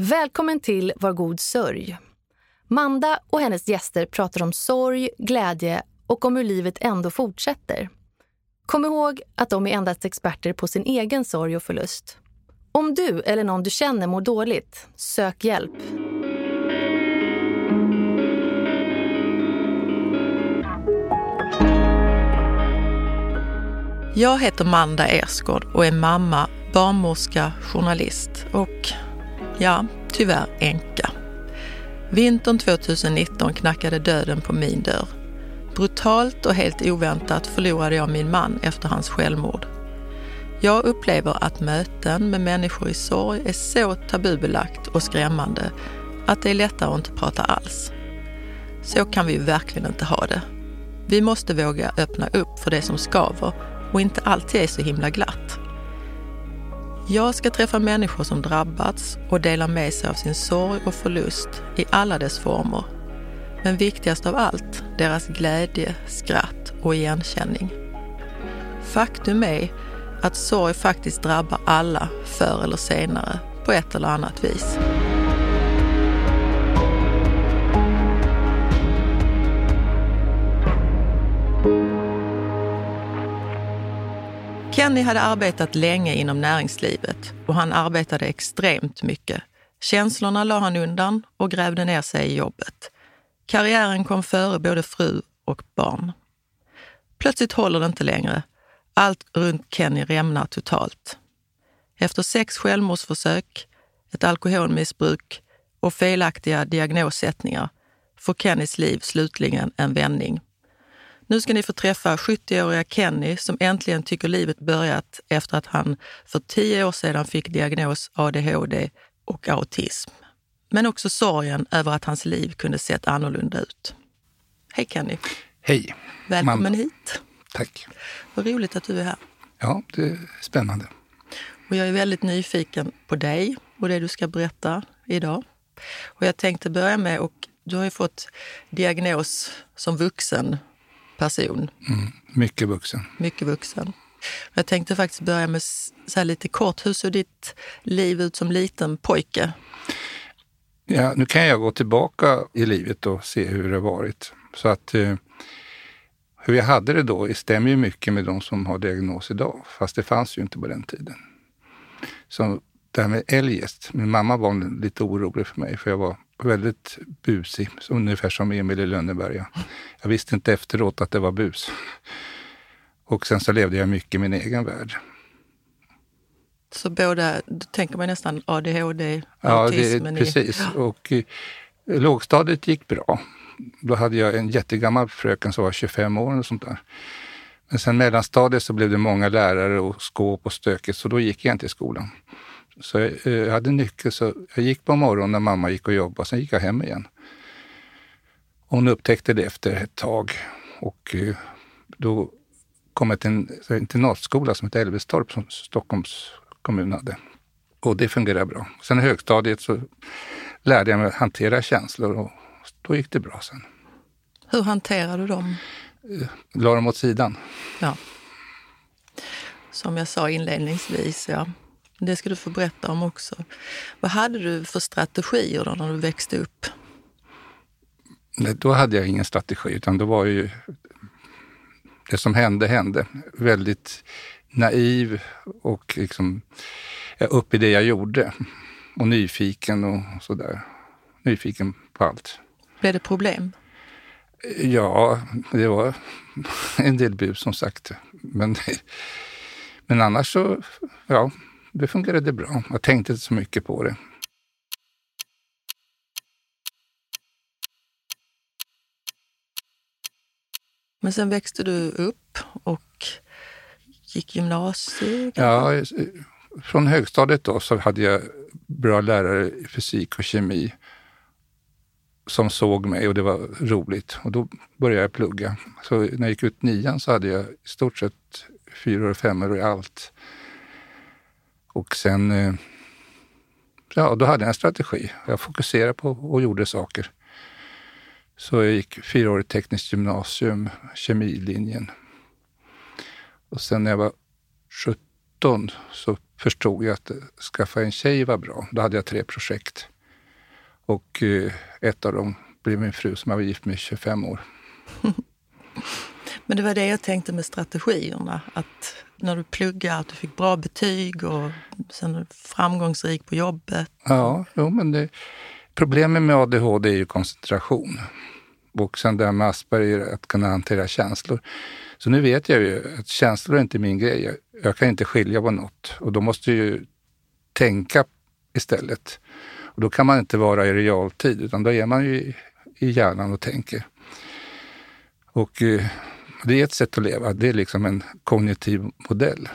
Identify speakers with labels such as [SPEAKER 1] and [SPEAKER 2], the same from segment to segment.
[SPEAKER 1] Välkommen till Var god sörj. Manda och hennes gäster pratar om sorg, glädje och om hur livet ändå fortsätter. Kom ihåg att de är endast experter på sin egen sorg och förlust. Om du eller någon du känner mår dåligt, sök hjälp.
[SPEAKER 2] Jag heter Manda Ersgård och är mamma, barnmorska, journalist och, ja, tyvärr änka. Vintern 2019 knackade döden på min dörr. Brutalt och helt oväntat förlorade jag min man efter hans självmord. Jag upplever att möten med människor i sorg är så tabubelagt och skrämmande att det är lättare att inte prata alls. Så kan vi verkligen inte ha det. Vi måste våga öppna upp för det som skaver och inte alltid är så himla glatt. Jag ska träffa människor som drabbats och dela med sig av sin sorg och förlust i alla dess former. Men viktigast av allt, deras glädje, skratt och igenkänning. Faktum är att sorg faktiskt drabbar alla förr eller senare på ett eller annat vis. Kenny hade arbetat länge inom näringslivet och han arbetade extremt mycket. Känslorna la han undan och grävde ner sig i jobbet. Karriären kom före både fru och barn. Plötsligt håller det inte längre. Allt runt Kenny rämnar totalt. Efter sex självmordsförsök, ett alkoholmissbruk och felaktiga diagnossättningar får Kennys liv slutligen en vändning. Nu ska ni få träffa 70-åriga Kenny som äntligen tycker livet börjat efter att han för tio år sedan fick diagnos ADHD och autism. Men också sorgen över att hans liv kunde sett annorlunda ut. Hej Kenny!
[SPEAKER 3] Hej!
[SPEAKER 2] Välkommen Manda. hit!
[SPEAKER 3] Tack!
[SPEAKER 2] Vad roligt att du är här.
[SPEAKER 3] Ja, det är spännande.
[SPEAKER 2] Och jag är väldigt nyfiken på dig och det du ska berätta idag. Och jag tänkte börja med, och du har ju fått diagnos som vuxen person.
[SPEAKER 3] Mm, mycket vuxen.
[SPEAKER 2] Mycket vuxen. Jag tänkte faktiskt börja med så lite kort, hur såg ditt liv ut som liten pojke?
[SPEAKER 3] Ja, nu kan jag gå tillbaka i livet och se hur det varit. Så att eh, hur jag hade det då stämmer ju mycket med de som har diagnos idag, fast det fanns ju inte på den tiden. Så det här med eljest, min mamma var lite orolig för mig för jag var väldigt busig, ungefär som Emil i Lönneberga. Jag visste inte efteråt att det var bus. Och sen så levde jag mycket i min egen värld.
[SPEAKER 2] Så båda, då tänker man nästan ADHD,
[SPEAKER 3] ja, autism? Ja, precis. I... Och eh, lågstadiet gick bra. Då hade jag en jättegammal fröken som var 25 år och sånt där. Men sen mellanstadiet så blev det många lärare och skåp och stökigt, så då gick jag inte i skolan. Så jag, eh, jag hade nyckel, så jag gick på morgonen när mamma gick och jobbade, sen gick jag hem igen. Hon upptäckte det efter ett tag och eh, då kom jag till en internatskola som heter Älvestorp som Stockholms kommun hade. Och det fungerade bra. Sen i högstadiet så lärde jag mig att hantera känslor och då gick det bra sen.
[SPEAKER 2] Hur hanterade du dem?
[SPEAKER 3] Eh, la dem åt sidan.
[SPEAKER 2] Ja. Som jag sa inledningsvis, ja. Det ska du få berätta om också. Vad hade du för strategier då när du växte upp?
[SPEAKER 3] Nej, då hade jag ingen strategi, utan då var ju det som hände, hände. Väldigt naiv och liksom upp i det jag gjorde. Och nyfiken och sådär. Nyfiken på allt.
[SPEAKER 2] Blev det problem?
[SPEAKER 3] Ja, det var en del bus som sagt. Men, men annars så, ja, det fungerade bra. Jag tänkte inte så mycket på det.
[SPEAKER 2] Men sen växte du upp och gick gymnasiet?
[SPEAKER 3] Ja, från högstadiet då så hade jag bra lärare i fysik och kemi som såg mig och det var roligt. Och då började jag plugga. Så när jag gick ut nian så hade jag i stort sett fyra och fem år i allt. Och sen, eh, ja, då hade jag en strategi. Jag fokuserade på och gjorde saker. Så jag gick fyraårigt tekniskt gymnasium, kemilinjen. Och sen när jag var 17 så förstod jag att skaffa en tjej var bra. Då hade jag tre projekt. Och eh, ett av dem blev min fru som jag var gift med i 25 år.
[SPEAKER 2] Men det var det jag tänkte med strategierna. Att när du pluggade, att du fick bra betyg och sen framgångsrik på jobbet.
[SPEAKER 3] Ja, jo, men det, problemet med ADHD är ju koncentration. Och sen det här med Asperger, att kunna hantera känslor. Så nu vet jag ju att känslor är inte min grej. Jag kan inte skilja på något och då måste jag ju tänka istället. Och då kan man inte vara i realtid utan då är man ju i hjärnan och tänker. Och eh, det är ett sätt att leva. Det är liksom en kognitiv modell.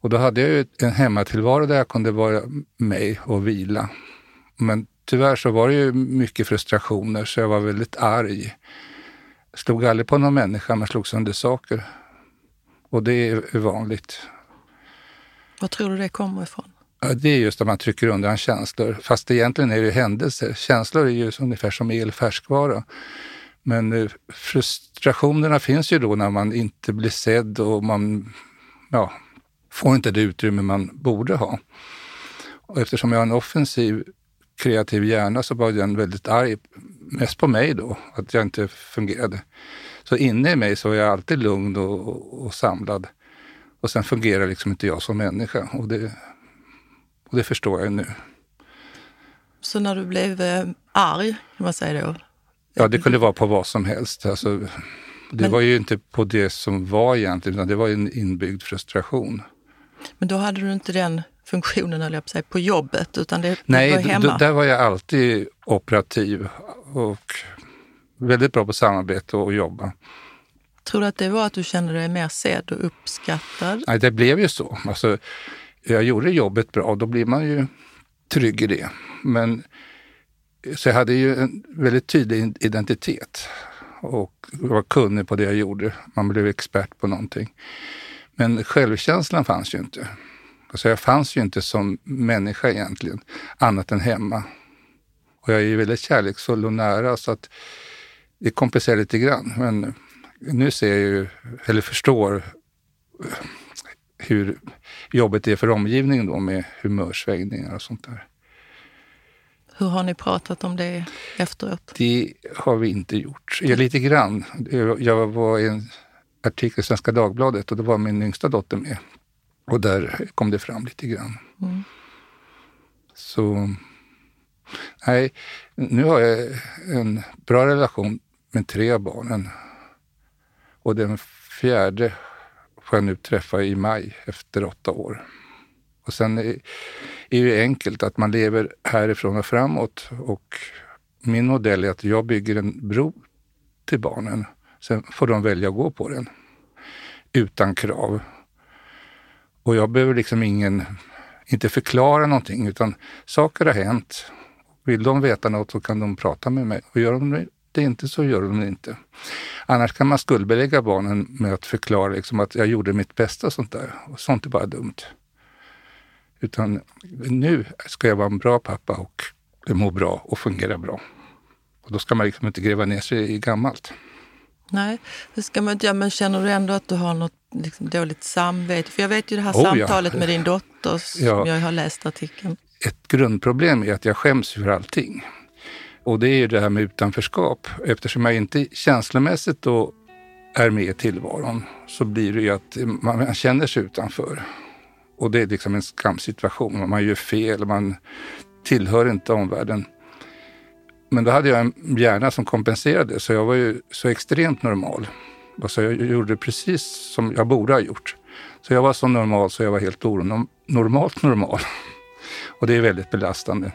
[SPEAKER 3] Och då hade jag ju en hemmatillvaro där jag kunde vara mig och vila. Men tyvärr så var det ju mycket frustrationer så jag var väldigt arg. Jag slog aldrig på någon människa men slog sönder saker. Och det är vanligt.
[SPEAKER 2] Vad tror du det kommer ifrån?
[SPEAKER 3] Ja, det är just att man trycker undan känslor. Fast egentligen är det händelser. Känslor är ju ungefär som el färskvara. Men eh, frustrationerna finns ju då när man inte blir sedd och man ja, får inte det utrymme man borde ha. Och eftersom jag har en offensiv kreativ hjärna så var den väldigt arg, mest på mig då, att jag inte fungerade. Så inne i mig så var jag alltid lugn och, och, och samlad. Och sen fungerar liksom inte jag som människa och det, och det förstår jag nu.
[SPEAKER 2] Så när du blev eh, arg, kan man säga då,
[SPEAKER 3] Ja, det kunde vara på vad som helst. Alltså, det men, var ju inte på det som var egentligen, utan det var en inbyggd frustration.
[SPEAKER 2] Men då hade du inte den funktionen, eller jag säga, på jobbet, utan det
[SPEAKER 3] Nej,
[SPEAKER 2] var hemma?
[SPEAKER 3] Nej, där var jag alltid operativ och väldigt bra på samarbete och jobba.
[SPEAKER 2] Tror du att det var att du kände dig mer sedd och uppskattad?
[SPEAKER 3] Nej, det blev ju så. Alltså, jag gjorde jobbet bra, då blir man ju trygg i det. Men så jag hade ju en väldigt tydlig identitet och var kunnig på det jag gjorde. Man blev expert på någonting. Men självkänslan fanns ju inte. Alltså jag fanns ju inte som människa egentligen, annat än hemma. Och jag är ju väldigt kärleksfull och nära så att det kompenserar lite grann. Men nu ser jag ju, eller förstår hur jobbet är för omgivningen då med humörsvängningar och sånt där.
[SPEAKER 2] Hur har ni pratat om det efteråt?
[SPEAKER 3] Det har vi inte gjort. Ja, lite grann. Jag var i en artikel i Svenska Dagbladet och då var min yngsta dotter med. Och där kom det fram lite grann. Mm. Så nej, nu har jag en bra relation med tre av barnen. Och den fjärde får jag nu träffa i maj efter åtta år. Och sen är, är enkelt att man lever härifrån och framåt. Och min modell är att jag bygger en bro till barnen. Sen får de välja att gå på den utan krav. Och jag behöver liksom ingen, inte förklara någonting, utan saker har hänt. Vill de veta något så kan de prata med mig. Och gör de det inte så gör de det inte. Annars kan man skuldbelägga barnen med att förklara liksom att jag gjorde mitt bästa och sånt där. Och sånt är bara dumt. Utan nu ska jag vara en bra pappa och må bra och fungera bra. Och då ska man liksom inte gräva ner sig i gammalt.
[SPEAKER 2] Nej, det ska man inte göra. Men känner du ändå att du har något liksom, dåligt samvete? För jag vet ju det här oh, samtalet ja. med din dotter som ja. jag har läst artikeln.
[SPEAKER 3] Ett grundproblem är att jag skäms för allting. Och det är ju det här med utanförskap. Eftersom jag inte känslomässigt då är med i tillvaron så blir det ju att man känner sig utanför. Och det är liksom en skamsituation. Man gör fel, man tillhör inte omvärlden. Men då hade jag en hjärna som kompenserade så jag var ju så extremt normal. Alltså jag gjorde precis som jag borde ha gjort. Så jag var så normal så jag var helt onormalt normal. Och det är väldigt belastande.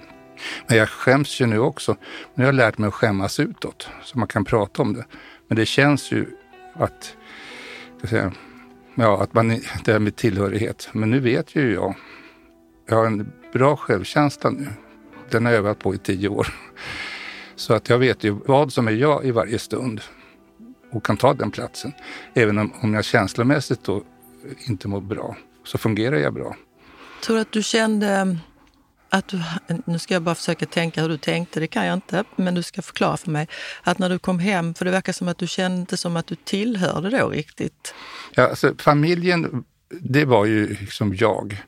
[SPEAKER 3] Men jag skäms ju nu också. Nu har jag lärt mig att skämmas utåt så man kan prata om det. Men det känns ju att, ska säga, ja, att man, det här med tillhörighet. Men nu vet ju jag. Jag har en bra självkänsla nu. Den har jag övat på i tio år. Så att jag vet ju vad som är jag i varje stund och kan ta den platsen. Även om, om jag känslomässigt då inte mår bra, så fungerar jag bra.
[SPEAKER 2] Tror du att du kände att du, nu ska jag bara försöka tänka hur du tänkte, det kan jag inte, men du ska förklara för mig. Att när du kom hem, för det verkar som att du kände som att du tillhörde då riktigt.
[SPEAKER 3] Ja, alltså, familjen det var ju liksom jag.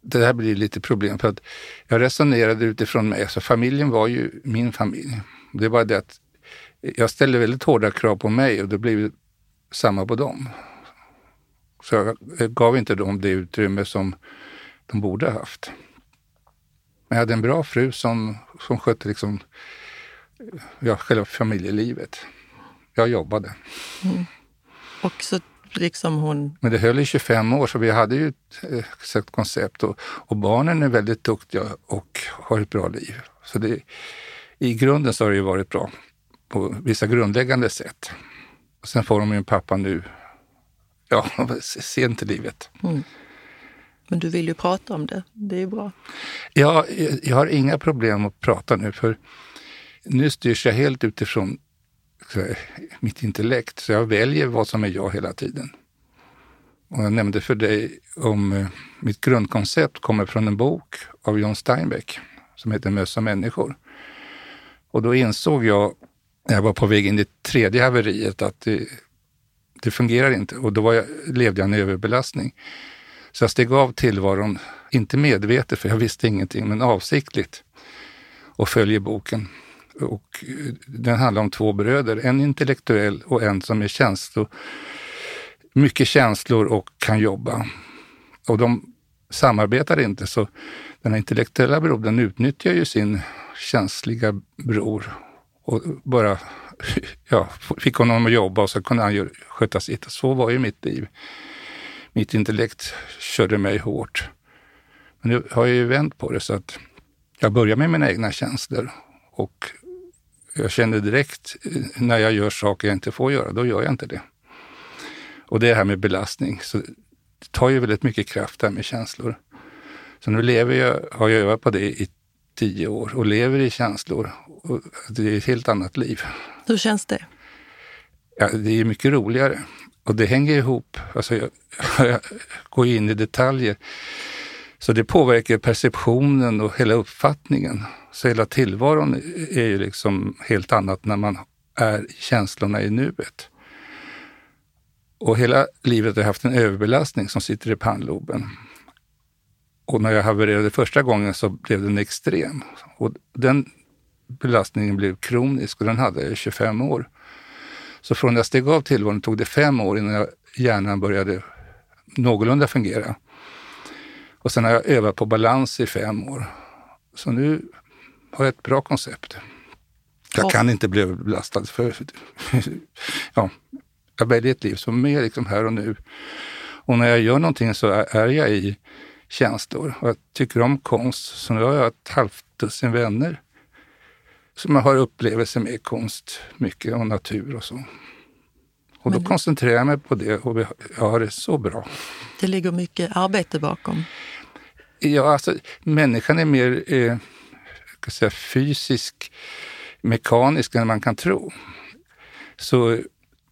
[SPEAKER 3] Det här blir lite problem för att jag resonerade utifrån mig. Alltså familjen var ju min familj. Det var det att jag ställde väldigt hårda krav på mig och det blev samma på dem. Så jag gav inte dem det utrymme som de borde ha haft. Men jag hade en bra fru som, som skötte liksom, ja, själva familjelivet. Jag jobbade.
[SPEAKER 2] Mm. Och så liksom hon...
[SPEAKER 3] Men det höll i 25 år så vi hade ju ett, ett koncept och, och, barnen är väldigt duktiga och har ett bra liv. Så det, i grunden så har det ju varit bra på vissa grundläggande sätt. Och sen får de ju en pappa nu, ja, sent i livet. Mm.
[SPEAKER 2] Men du vill ju prata om det, det är ju bra.
[SPEAKER 3] Ja, jag har inga problem att prata nu för nu styrs jag helt utifrån mitt intellekt. Så jag väljer vad som är jag hela tiden. Och jag nämnde för dig om eh, mitt grundkoncept kommer från en bok av John Steinbeck som heter Mössa människor. Och då insåg jag, när jag var på väg in i tredje haveriet, att det, det fungerar inte. Och då jag, levde jag en överbelastning. Så jag steg av tillvaron, inte medvetet, för jag visste ingenting, men avsiktligt och följer boken. Och eh, den handlar om två bröder, en intellektuell och en som är känslor, mycket känslor och kan jobba. Och de samarbetar inte, så den intellektuella brodern utnyttjar ju sin känsliga bror och bara ja, fick honom att jobba och så kunde han sköta sitt. Så var ju mitt liv. Mitt intellekt körde mig hårt. Men nu har jag ju vänt på det så att jag börjar med mina egna känslor och jag känner direkt eh, när jag gör saker jag inte får göra, då gör jag inte det. Och det här med belastning, så det tar ju väldigt mycket kraft det här med känslor. Så nu lever jag, har jag övat på det i tio år och lever i känslor. Och det är ett helt annat liv.
[SPEAKER 2] Hur känns det?
[SPEAKER 3] Ja, det är mycket roligare. Och det hänger ihop, alltså jag, jag går in i detaljer. Så det påverkar perceptionen och hela uppfattningen. Så hela tillvaron är ju liksom helt annat när man är känslorna i nuet. Och hela livet har jag haft en överbelastning som sitter i pannloben. Och när jag havererade första gången så blev den extrem. Och den belastningen blev kronisk och den hade jag i 25 år. Så från jag steg av tillvaron tog det fem år innan hjärnan började någorlunda fungera. Och sen har jag övat på balans i fem år. Så nu har jag ett bra koncept. Jag kan inte bli överbelastad. För, ja, jag väljer ett liv som är liksom här och nu. Och när jag gör någonting så är jag i känslor. Och jag tycker om konst. Så nu har jag ett halvt dussin vänner som har upplevelser med konst, mycket och natur och så. Och då koncentrerar jag mig på det och jag har det så bra.
[SPEAKER 2] Det ligger mycket arbete bakom?
[SPEAKER 3] Ja, alltså människan är mer eh, säga, fysisk, mekanisk än man kan tro. Så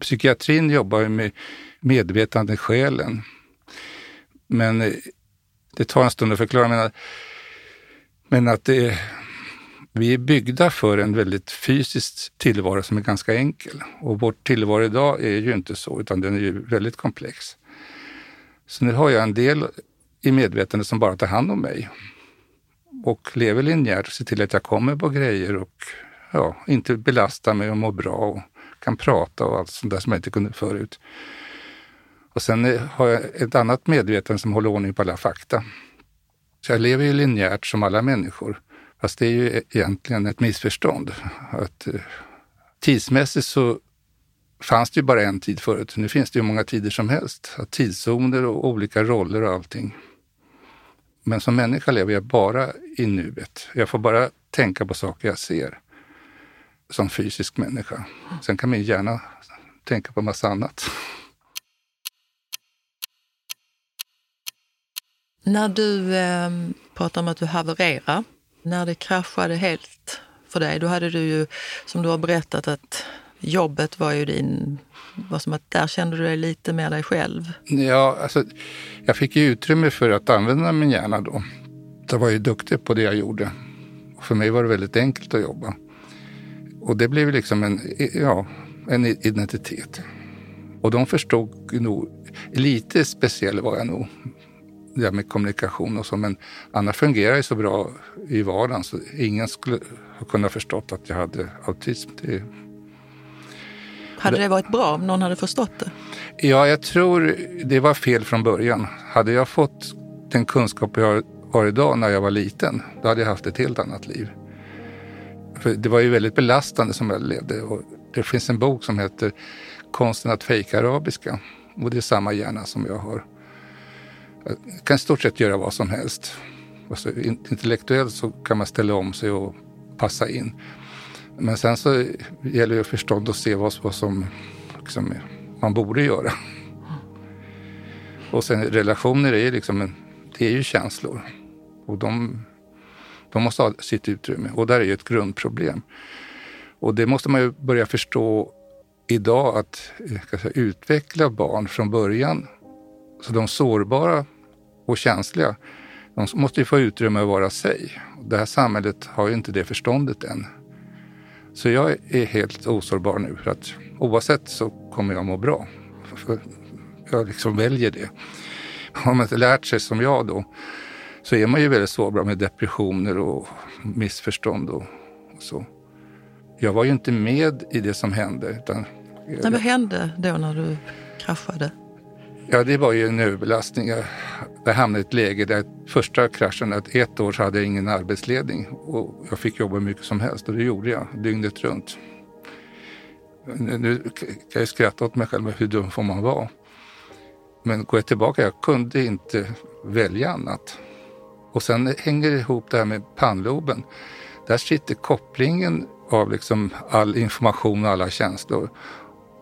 [SPEAKER 3] psykiatrin jobbar med medvetande själen. Men eh, det tar en stund att förklara. Men att, men att det, vi är byggda för en väldigt fysisk tillvaro som är ganska enkel. Och vår tillvaro idag är ju inte så, utan den är ju väldigt komplex. Så nu har jag en del i medvetandet som bara tar hand om mig och lever linjärt och ser till att jag kommer på grejer och ja, inte belastar mig och mår bra och kan prata och allt sånt där som jag inte kunde förut. Och sen har jag ett annat medvetande som håller ordning på alla fakta. Så jag lever ju linjärt som alla människor. Fast det är ju e-, egentligen ett missförstånd. Att, eh, tidsmässigt så fanns det ju bara en tid förut. Nu finns det ju många tider som helst. Tidszoner och olika roller och allting. Men som människa lever jag bara i nuet. Jag får bara tänka på saker jag ser som fysisk människa. Sen kan min hjärna tänka på massa annat.
[SPEAKER 2] När du eh, pratar om att du havererar, när det kraschade helt för dig, då hade du ju, som du har berättat, att jobbet var ju din var som att där kände du dig lite mer dig själv?
[SPEAKER 3] Ja, alltså, jag fick ju utrymme för att använda min hjärna då. Jag var ju duktig på det jag gjorde. Och för mig var det väldigt enkelt att jobba. Och det blev liksom en, ja, en identitet. Och de förstod nog, lite speciell var jag nog, det där med kommunikation och så, men annars fungerar jag så bra i vardagen så ingen skulle ha kunnat förstått att jag hade autism. Det,
[SPEAKER 2] hade det varit bra om någon hade förstått det?
[SPEAKER 3] Ja, jag tror det var fel från början. Hade jag fått den kunskap jag har idag när jag var liten, då hade jag haft ett helt annat liv. För det var ju väldigt belastande som jag levde. Och det finns en bok som heter Konsten att fejka arabiska. Och det är samma hjärna som jag har. Jag kan i stort sett göra vad som helst. Alltså, intellektuellt så kan man ställa om sig och passa in. Men sen så gäller det förstånd att se vad, vad som liksom, man borde göra. Och sen relationer är ju liksom, det är ju känslor. Och de, de måste ha sitt utrymme. Och där är ju ett grundproblem. Och det måste man ju börja förstå idag att eh, säga, utveckla barn från början. Så de sårbara och känsliga, de måste ju få utrymme att vara sig. Det här samhället har ju inte det förståndet än. Så jag är helt osårbar nu för att oavsett så kommer jag må bra. För jag liksom väljer det. Har man inte lärt sig som jag då så är man ju väldigt sårbar med depressioner och missförstånd och, så. Jag var ju inte med i det som hände. Utan,
[SPEAKER 2] Men vad hände då när du kraschade?
[SPEAKER 3] Ja, det var ju en överbelastning. Jag, hamnade i ett läge där första kraschen, att ett år så hade jag ingen arbetsledning och jag fick jobba hur mycket som helst och det gjorde jag dygnet runt. Nu kan jag skratta åt mig själv, hur dum får man vara? Men går jag tillbaka, jag kunde inte välja annat. Och sen hänger det ihop det här med pannloben. Där sitter kopplingen av liksom all information och alla känslor.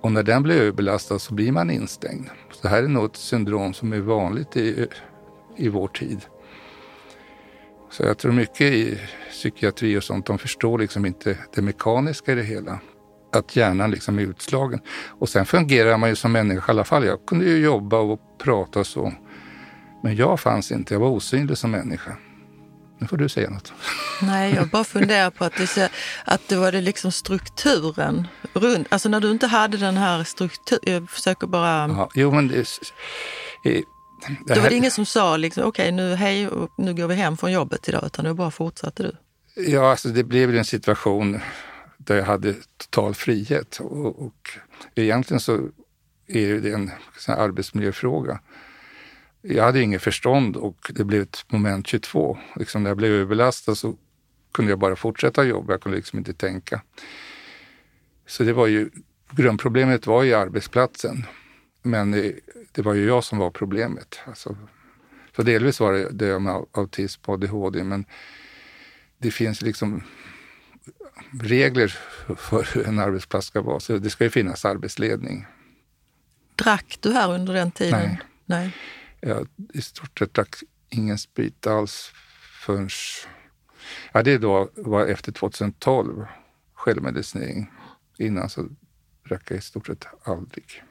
[SPEAKER 3] Och när den blir överbelastad så blir man instängd. Så det här är nog ett syndrom som är vanligt i, i vår tid. Så jag tror mycket i psykiatri och sånt, de förstår liksom inte det mekaniska i det hela. Att hjärnan liksom är utslagen. Och sen fungerar man ju som människa i alla fall. Jag kunde ju jobba och prata och så. Men jag fanns inte, jag var osynlig som människa. Nu får du säga något.
[SPEAKER 2] Nej, jag bara funderar på att det, att det var det liksom strukturen runt. Alltså när du inte hade den här strukturen. Jag försöker bara...
[SPEAKER 3] Ja, jo, men det,
[SPEAKER 2] det, det Då var det ingen som sa liksom, okej okay, nu hej nu går vi hem från jobbet idag, utan du bara fortsatte du?
[SPEAKER 3] Ja, alltså det blev en situation där jag hade total frihet och, och egentligen så är det en arbetsmiljöfråga jag hade inget förstånd och det blev ett moment 22. Liksom när jag blev överbelastad så kunde jag bara fortsätta jobba, jag kunde liksom inte tänka. Så det var ju, grundproblemet var ju arbetsplatsen. Men det, var ju jag som var problemet. Alltså, så delvis var det det med autism och ADHD, men det finns liksom regler för hur en arbetsplats ska vara. Så det ska ju finnas arbetsledning.
[SPEAKER 2] Drack du här under den tiden?
[SPEAKER 3] Nej.
[SPEAKER 2] Nej
[SPEAKER 3] jag i stort sett drack ingen sprit alls förrän... Ja, det då var efter 2012, självmedicinering. Innan så drack jag i stort sett aldrig.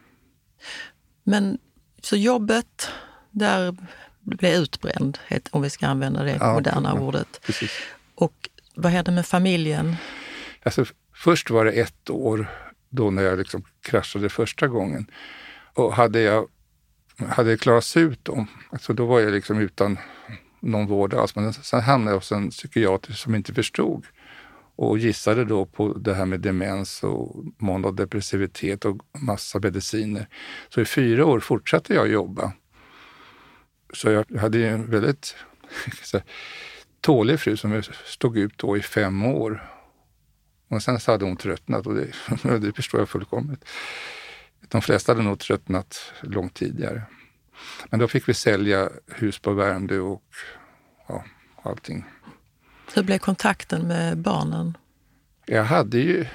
[SPEAKER 2] Men så jobbet, där blev utbränd, om vi ska använda det ja, moderna ja, ordet.
[SPEAKER 3] Precis.
[SPEAKER 2] Och vad hände med familjen?
[SPEAKER 3] Alltså, först var det ett år då när jag liksom kraschade första gången. Och hade jag hade klarats ut då, alltså då var jag liksom utan någon vård alls. Men sen hamnade jag hos en psykiater som inte förstod och gissade då på det här med demens och depressivitet och massa mediciner. Så i fyra år fortsatte jag jobba. Så jag hade en väldigt tålig fru som stod ut då i fem år. Och sen så hade hon tröttnat och det, det förstår jag fullkomligt. De flesta hade nog tröttnat långt tidigare. Men då fick vi sälja hus på Värmdö och ja, allting.
[SPEAKER 2] Hur blev kontakten med barnen?
[SPEAKER 3] Jag hade ju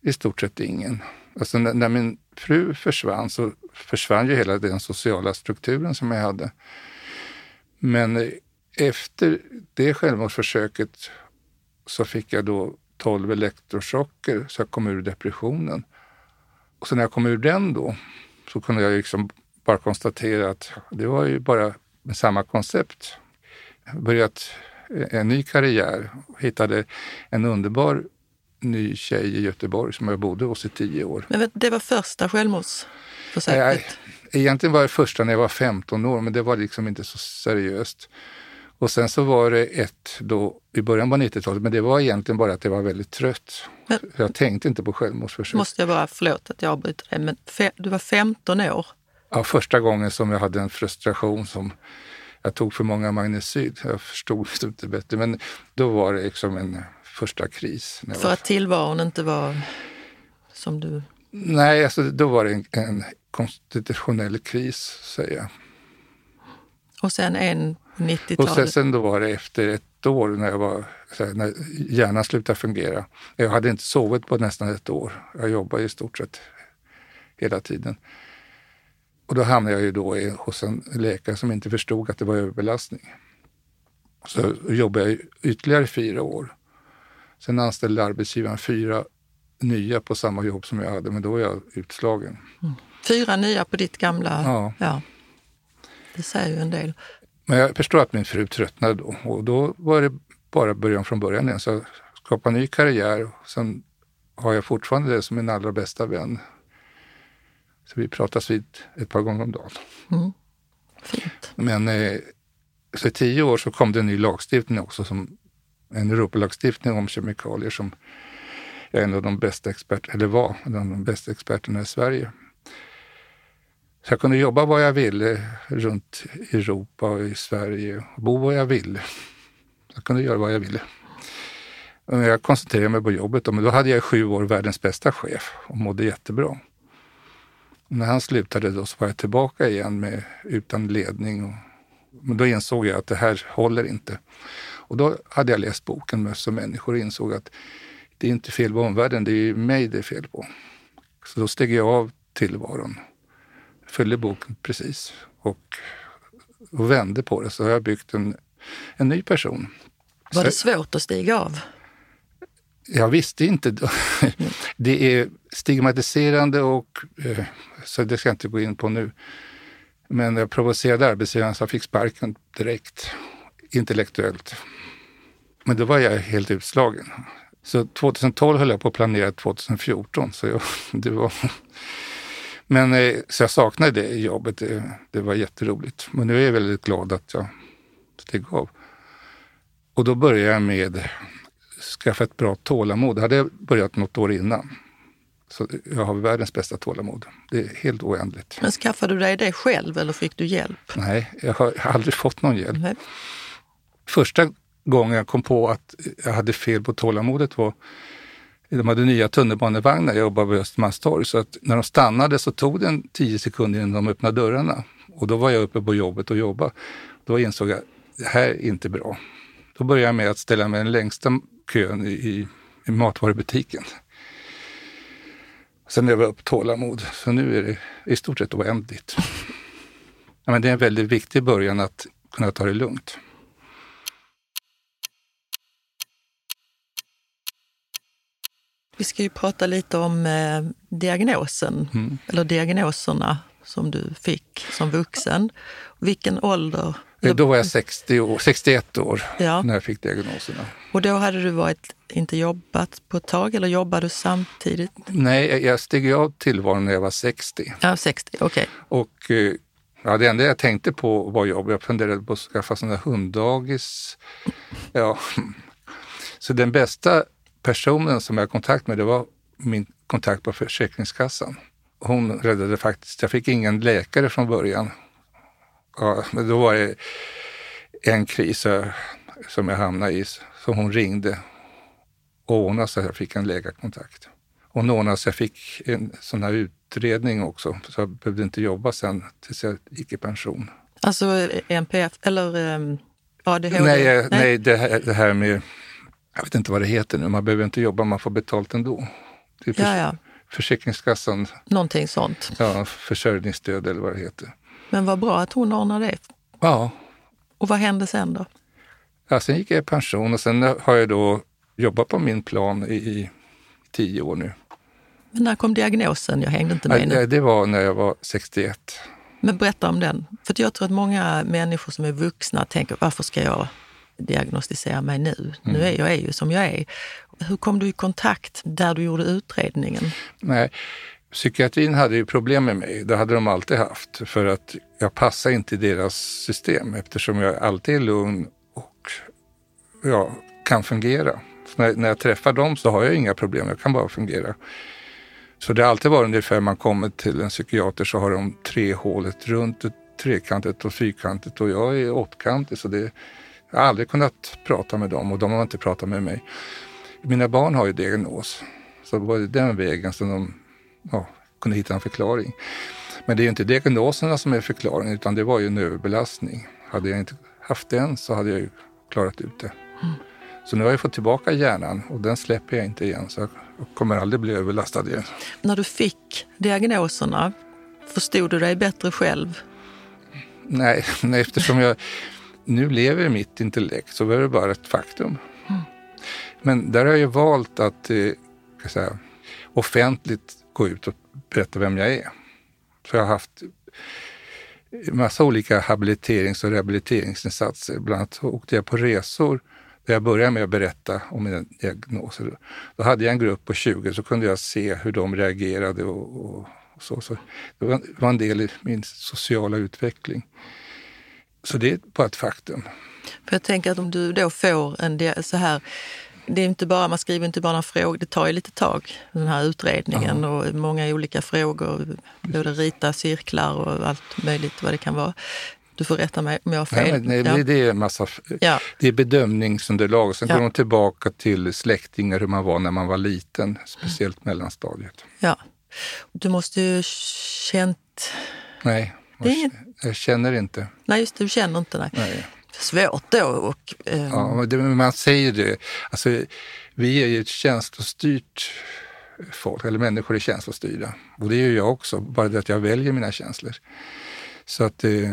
[SPEAKER 3] i stort sett ingen. Alltså när, när min fru försvann så försvann ju hela den sociala strukturen som jag hade. Men efter det självmordsförsöket så fick jag då 12 elektrochocker så jag kom ur depressionen. Och så när jag kom ur den då så kunde jag liksom bara konstatera att det var ju bara samma koncept. Börjat en ny karriär, hittade en underbar ny tjej i Göteborg som jag bodde hos i tio år.
[SPEAKER 2] Men det var första självmords... försöket?
[SPEAKER 3] Egentligen var det första när jag var 15 år, men det var liksom inte så seriöst. Och sen så var det ett då i början på 90-talet, men det var egentligen bara att jag var väldigt trött. Men, jag tänkte inte på självmordsförsök.
[SPEAKER 2] Måste jag bara, förlåt att jag avbryter dig, men fe, du var 15 år?
[SPEAKER 3] Ja, första gången som jag hade en frustration som jag tog för många magnecyl. Jag förstod inte bättre, men då var det liksom en första kris.
[SPEAKER 2] För var... att tillvaron inte var som du...
[SPEAKER 3] Nej, alltså, då var det en, en konstitutionell kris, säger jag.
[SPEAKER 2] Och sen en 90-talet?
[SPEAKER 3] Och sen, sen, då var det efter ett år när, jag var, när hjärnan slutade fungera. Jag hade inte sovit på nästan ett år. Jag jobbade i stort sett hela tiden. Och då hamnade jag ju då hos en läkare som inte förstod att det var överbelastning. Så jobbade jag ytterligare fyra år. Sen anställde arbetsgivaren fyra nya på samma jobb som jag hade, men då var jag utslagen. Mm.
[SPEAKER 2] Fyra nya på ditt gamla... Ja. ja. Det säger ju en del.
[SPEAKER 3] Men jag förstår att min fru tröttnade då och då var det bara början från början igen. Så jag skapade ny karriär. Och sen har jag fortfarande det som min allra bästa vän. Så vi pratas vid ett par gånger om dagen. Mm.
[SPEAKER 2] Fint.
[SPEAKER 3] Men eh, så i tio år så kom det en ny lagstiftning också, som en Europalagstiftning om kemikalier som jag är en av de bästa experterna, eller var en av de bästa experterna i Sverige. Så jag kunde jobba var jag ville runt Europa och i Sverige och bo var jag ville. Jag kunde göra vad jag ville. Jag koncentrerade mig på jobbet men då hade jag i sju år världens bästa chef och mådde jättebra. när han slutade då så var jag tillbaka igen med, utan ledning. Och, men då insåg jag att det här håller inte. Och då hade jag läst boken Möss och människor och insåg att det är inte fel på omvärlden, det är mig det är fel på. Så då steg jag av tillvaron följde boken precis och, och vände på det så har jag byggt en, en ny person.
[SPEAKER 2] Var det svårt att stiga av?
[SPEAKER 3] Jag visste inte. Det är stigmatiserande och eh, så det ska jag inte gå in på nu. Men jag provocerade arbetsgivaren så jag fick sparken direkt, intellektuellt. Men då var jag helt utslagen. Så 2012 höll jag på att planera 2014. Så jag, det var men eh, så jag saknade det jobbet. Det, det, var jätteroligt. Men nu är jag väldigt glad att jag steg av. Och då började jag med skaffa ett bra tålamod. Det hade jag börjat något år innan. Så jag har världens bästa tålamod. Det är helt oändligt.
[SPEAKER 2] Men skaffade du dig det själv eller fick du hjälp?
[SPEAKER 3] Nej, jag har aldrig fått någon hjälp. Nej. Första gången jag kom på att jag hade fel på tålamodet var de hade nya tunnelbanevagnar, jag jobbade vid Östermalmstorg, så att när de stannade så tog det en tio sekunder innan de öppnade dörrarna. Och då var jag uppe på jobbet och jobbade. Då insåg jag, det här är inte bra. Då började jag med att ställa mig i den längsta kön i, i matvarubutiken. Sen över upp tålamod, så nu är det i stort sett oändligt. Ja, men det är en väldigt viktig början att kunna ta det lugnt.
[SPEAKER 2] Vi ska ju prata lite om eh, diagnosen, mm. eller diagnoserna som du fick som vuxen. Vilken ålder?
[SPEAKER 3] Eh, då var jag 60 år, 61 år ja. när jag fick diagnoserna.
[SPEAKER 2] Och då hade du varit, inte jobbat på ett tag eller jobbade du samtidigt?
[SPEAKER 3] Nej, jag steg av tillvaron när jag var 60.
[SPEAKER 2] Ja, 60, okej. Okay.
[SPEAKER 3] Och eh, ja, det enda jag tänkte på var jobb. Jag funderade på att skaffa sådana hunddagis. Ja. Så den bästa personen som jag hade kontakt med, det var min kontakt på Försäkringskassan. Hon räddade faktiskt, jag fick ingen läkare från början. Ja, men då var det en kris som jag hamnade i, så hon ringde och ordnade så att jag fick en läkarkontakt. Hon ordnade så jag fick en sån här utredning också, så jag behövde inte jobba sen tills jag gick i pension.
[SPEAKER 2] Alltså NPF eller um, ADHD?
[SPEAKER 3] Nej, nej. nej det, här, det här med jag vet inte vad det heter nu, man behöver inte jobba, man får betalt ändå. För, ja, ja. Försäkringskassan.
[SPEAKER 2] Någonting sånt.
[SPEAKER 3] Ja, försörjningsstöd eller vad det heter.
[SPEAKER 2] Men vad bra att hon ordnade det.
[SPEAKER 3] Ja.
[SPEAKER 2] Och vad hände sen då?
[SPEAKER 3] Ja, sen gick jag i pension och sen har jag då jobbat på min plan i, i tio år nu.
[SPEAKER 2] Men när kom diagnosen? Jag hängde inte med
[SPEAKER 3] nu. Det var när jag var 61.
[SPEAKER 2] Men berätta om den. För jag tror att många människor som är vuxna tänker, varför ska jag diagnostisera mig nu. Mm. Nu är jag är ju som jag är. Hur kom du i kontakt där du gjorde utredningen?
[SPEAKER 3] Nej, Psykiatrin hade ju problem med mig, det hade de alltid haft, för att jag passar inte i deras system eftersom jag alltid är lugn och ja, kan fungera. När, när, jag träffar dem så har jag inga problem, jag kan bara fungera. Så det har alltid varit ungefär, man kommer till en psykiater så har de tre hålet runt, trekantigt och fyrkantigt och jag är åttkantig så det, jag har aldrig kunnat prata med dem och de har inte pratat med mig. Mina barn har ju diagnos, så det var den vägen som de ja, kunde hitta en förklaring. Men det är ju inte diagnoserna som är förklaringen utan det var ju en överbelastning. Hade jag inte haft den så hade jag ju klarat ut det. Mm. Så nu har jag fått tillbaka hjärnan och den släpper jag inte igen så jag kommer aldrig bli överbelastad igen.
[SPEAKER 2] När du fick diagnoserna, förstod du dig bättre själv?
[SPEAKER 3] Nej, nej eftersom jag nu lever mitt intellekt så är det bara ett faktum. Mm. Men där har jag valt att eh, säga, offentligt gå ut och berätta vem jag är. Så jag har haft massa olika habiliterings och rehabiliteringsinsatser. Bland annat åkte jag på resor där jag började med att berätta om mina diagnoser. Då hade jag en grupp på 20 så kunde jag se hur de reagerade och, och så. så det var en del i min sociala utveckling. Så det är bara ett faktum.
[SPEAKER 2] För jag tänker att om du då får en så här det är inte bara, man skriver inte bara några frågor, det tar ju lite tag, den här utredningen Aha. och många olika frågor. Både rita cirklar och allt möjligt vad det kan vara. Du får rätta mig om jag har fel.
[SPEAKER 3] Nej, nej, ja. det, är massa, ja. det är bedömningsunderlag. Sen ja. går de tillbaka till släktingar, hur man var när man var liten, speciellt mellanstadiet.
[SPEAKER 2] Ja. Du måste ju känt...
[SPEAKER 3] Nej, jag, jag känner inte.
[SPEAKER 2] Nej, just det, du känner inte. Nej. nej svårt då. Och,
[SPEAKER 3] eh... Ja, det, man säger det. Alltså, vi är ju ett känslostyrt folk, eller människor är känslostyrda. Och det är ju jag också, bara det att jag väljer mina känslor. Så, att, eh,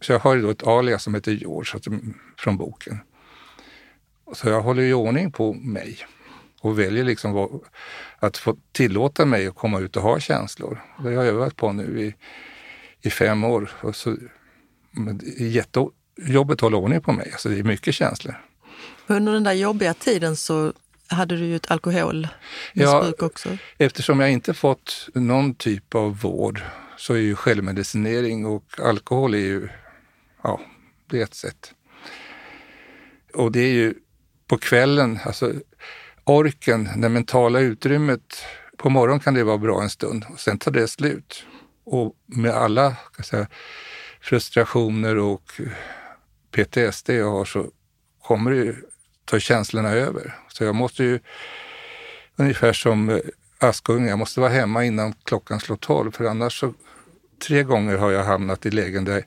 [SPEAKER 3] så jag har ju då ett alias som heter George att, från boken. Så jag håller i ordning på mig och väljer liksom vad, att få tillåta mig att komma ut och ha känslor. Det har jag övat på nu i, i fem år. Och så, men det är jätte, jobbet att hålla ordning på mig. Alltså det är mycket känslor.
[SPEAKER 2] Under den där jobbiga tiden så hade du ju ett alkoholmissbruk ja, också.
[SPEAKER 3] Eftersom jag inte fått någon typ av vård så är ju självmedicinering och alkohol är ju, ja, det är ett sätt. Och det är ju på kvällen, alltså orken, det mentala utrymmet. På morgonen kan det vara bra en stund och sen tar det slut. Och med alla kan säga, frustrationer och PTSD jag har så kommer det ta känslorna över. Så jag måste ju, ungefär som eh, Askungen, jag måste vara hemma innan klockan slår tolv för annars så, tre gånger har jag hamnat i lägen där,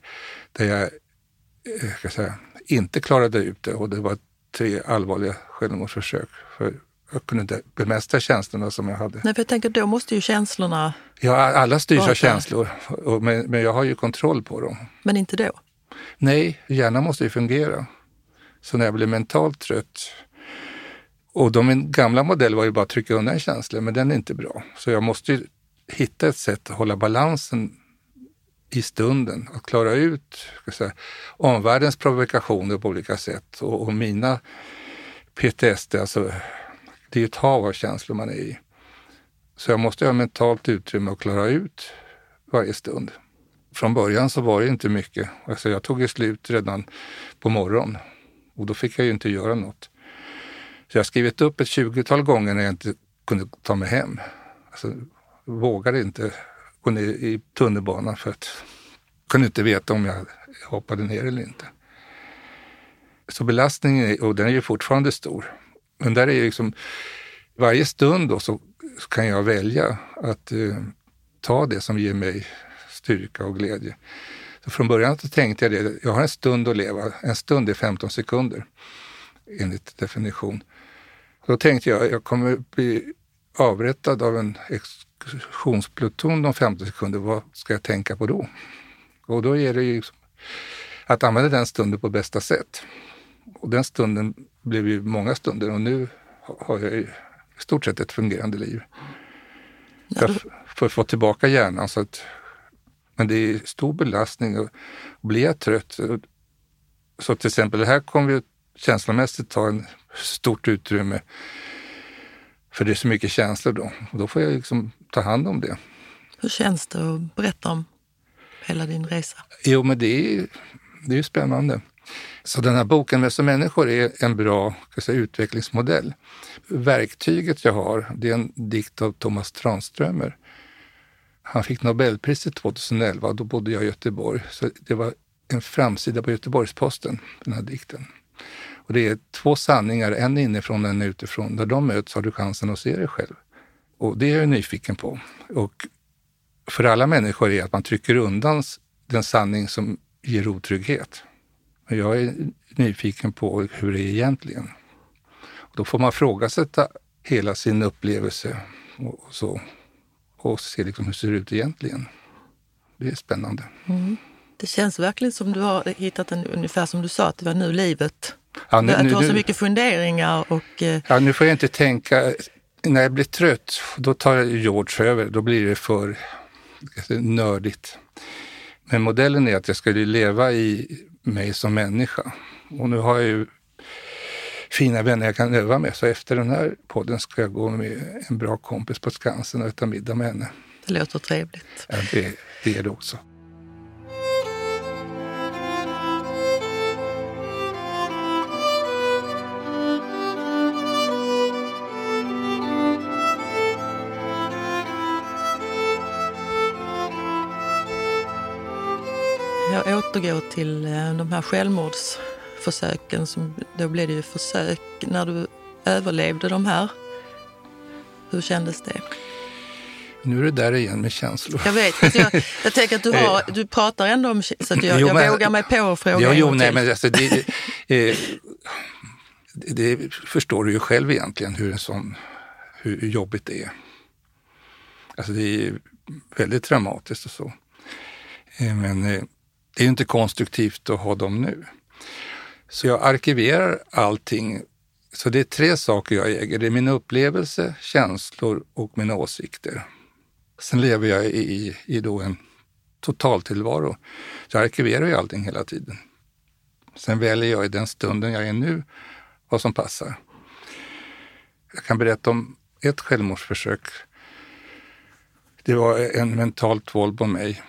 [SPEAKER 3] där jag, eh, jag säga, inte klarade ut det och det var tre allvarliga självmordsförsök. För jag kunde inte bemästra känslorna som jag hade.
[SPEAKER 2] Nej, för jag tänker då måste ju känslorna...
[SPEAKER 3] Ja, alla styrs av känslor, men, men jag har ju kontroll på dem.
[SPEAKER 2] Men inte då?
[SPEAKER 3] Nej, hjärnan måste ju fungera. Så när jag blev mentalt trött och de gamla modeller var ju bara att trycka undan känslor, men den är inte bra. Så jag måste ju hitta ett sätt att hålla balansen i stunden, att klara ut säga, omvärldens provokationer på olika sätt och, och mina PTSD, alltså det är ju ett hav av känslor man är i. Så jag måste ha mentalt utrymme att klara ut varje stund från början så var det inte mycket. Alltså jag tog ju slut redan på morgonen och då fick jag ju inte göra något. Så jag har skrivit upp ett tjugotal gånger när jag inte kunde ta mig hem. Alltså, vågade inte gå ner i tunnelbanan för att jag kunde inte veta om jag hoppade ner eller inte. Så belastningen, och den är ju fortfarande stor. Men där är ju liksom, varje stund då så, kan jag välja att eh, ta det som ger mig styrka och glädje. Så från början så tänkte jag det, jag har en stund att leva, en stund är 15 sekunder enligt definition. Då tänkte jag, jag kommer bli avrättad av en exekutionspluton om 15 sekunder, vad ska jag tänka på då? Och då är det ju liksom att använda den stunden på bästa sätt. Och den stunden blev ju många stunder och nu har jag i stort sett ett fungerande liv. För att få tillbaka hjärnan så att men det är stor belastning och blir jag trött så till exempel det här kommer ju känslomässigt ta en stort utrymme för det är så mycket känslor då och då får jag liksom ta hand om det.
[SPEAKER 2] Hur känns det att berätta om hela din resa?
[SPEAKER 3] Jo, men det är, det är spännande. Så den här boken Mässa människor är en bra säga, utvecklingsmodell. Verktyget jag har, det är en dikt av Thomas Tranströmer. Han fick Nobelpriset 2011 och då bodde jag i Göteborg. Så det var en framsida på Göteborgs-Posten, den här dikten. Och det är två sanningar, en inifrån och en utifrån. När de möts har du chansen att se dig själv. Och det är jag nyfiken på. Och för alla människor är att man trycker undan den sanning som ger otrygghet. Men jag är nyfiken på hur det är egentligen. Och då får man frågasätta hela sin upplevelse och så. Och se liksom hur det ser ut egentligen. Det är spännande. Mm.
[SPEAKER 2] Det känns verkligen som du har hittat en, ungefär som du sa, att det var nu livet. Ja, nu, att du har så mycket funderingar och... Eh...
[SPEAKER 3] Ja, nu får jag inte tänka. När jag blir trött, då tar George över. Då blir det för nördigt. Men modellen är att jag skulle leva i mig som människa. Och nu har jag ju fina vänner jag kan öva med. Så efter den här podden ska jag gå med en bra kompis på Skansen och äta middag med henne.
[SPEAKER 2] Det låter trevligt.
[SPEAKER 3] Ja, det, det är det också.
[SPEAKER 2] Jag återgår till eh, de här självmordsförsöken. Som, då blev det ju försök. När du överlevde de här, hur kändes det?
[SPEAKER 3] Nu är det där igen med känslor.
[SPEAKER 2] Jag vet. Jag, jag tänker att du, har, du pratar ändå om så att jag, jo, jag vågar mig på att fråga
[SPEAKER 3] jo, jo, nej, men alltså, det, eh, det förstår du ju själv egentligen hur, en sån, hur jobbigt det är. Alltså det är väldigt dramatiskt och så. Eh, men eh, det är inte konstruktivt att ha dem nu. Så jag arkiverar allting. Så det är tre saker jag äger. Det är min upplevelse, känslor och mina åsikter. Sen lever jag i, i då en totaltillvaro. Så jag arkiverar ju allting hela tiden. Sen väljer jag i den stunden jag är nu vad som passar. Jag kan berätta om ett självmordsförsök. Det var en mentalt våld på mig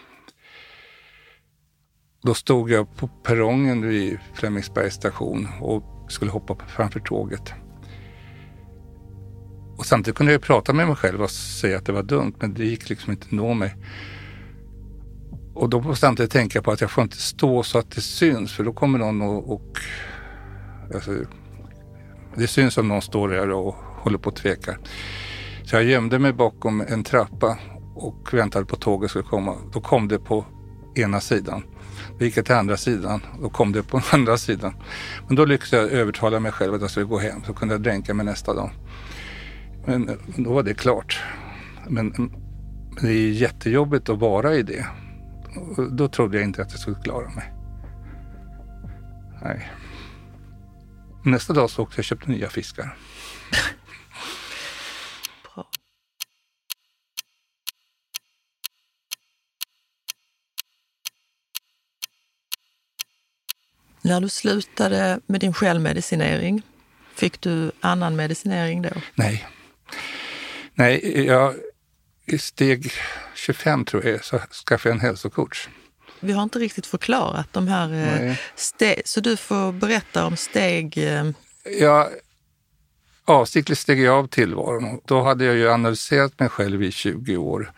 [SPEAKER 3] då stod jag på perrongen vid Flemingsbergs station och skulle hoppa framför tåget. Och samtidigt kunde jag prata med mig själv och säga att det var dumt, men det gick liksom inte att nå mig. Och då på samtidigt tänka på att jag får inte stå så att det syns, för då kommer någon och... och alltså, det syns om någon står där och håller på och tvekar. Så jag gömde mig bakom en trappa och väntade på att tåget skulle komma. Då kom det på ena sidan. Då gick jag till andra sidan och kom det på andra sidan. Men då lyckades jag övertala mig själv att jag skulle gå hem så kunde jag dränka mig nästa dag. Men eh, då var det klart. Men, men det är jättejobbigt att vara i det. Och då trodde jag inte att jag skulle klara mig. Nej. Nästa dag så åkte jag och köpte nya fiskar.
[SPEAKER 2] När du slutade med din självmedicinering, fick du annan medicinering då?
[SPEAKER 3] Nej. Nej, jag, i steg 25 tror jag så skaffade jag en hälsocoach.
[SPEAKER 2] Vi har inte riktigt förklarat de här eh, steg, så du får berätta om steg... Eh,
[SPEAKER 3] ja, avsiktligt steg jag av tillvaron. Då hade jag ju analyserat mig själv i 20 år.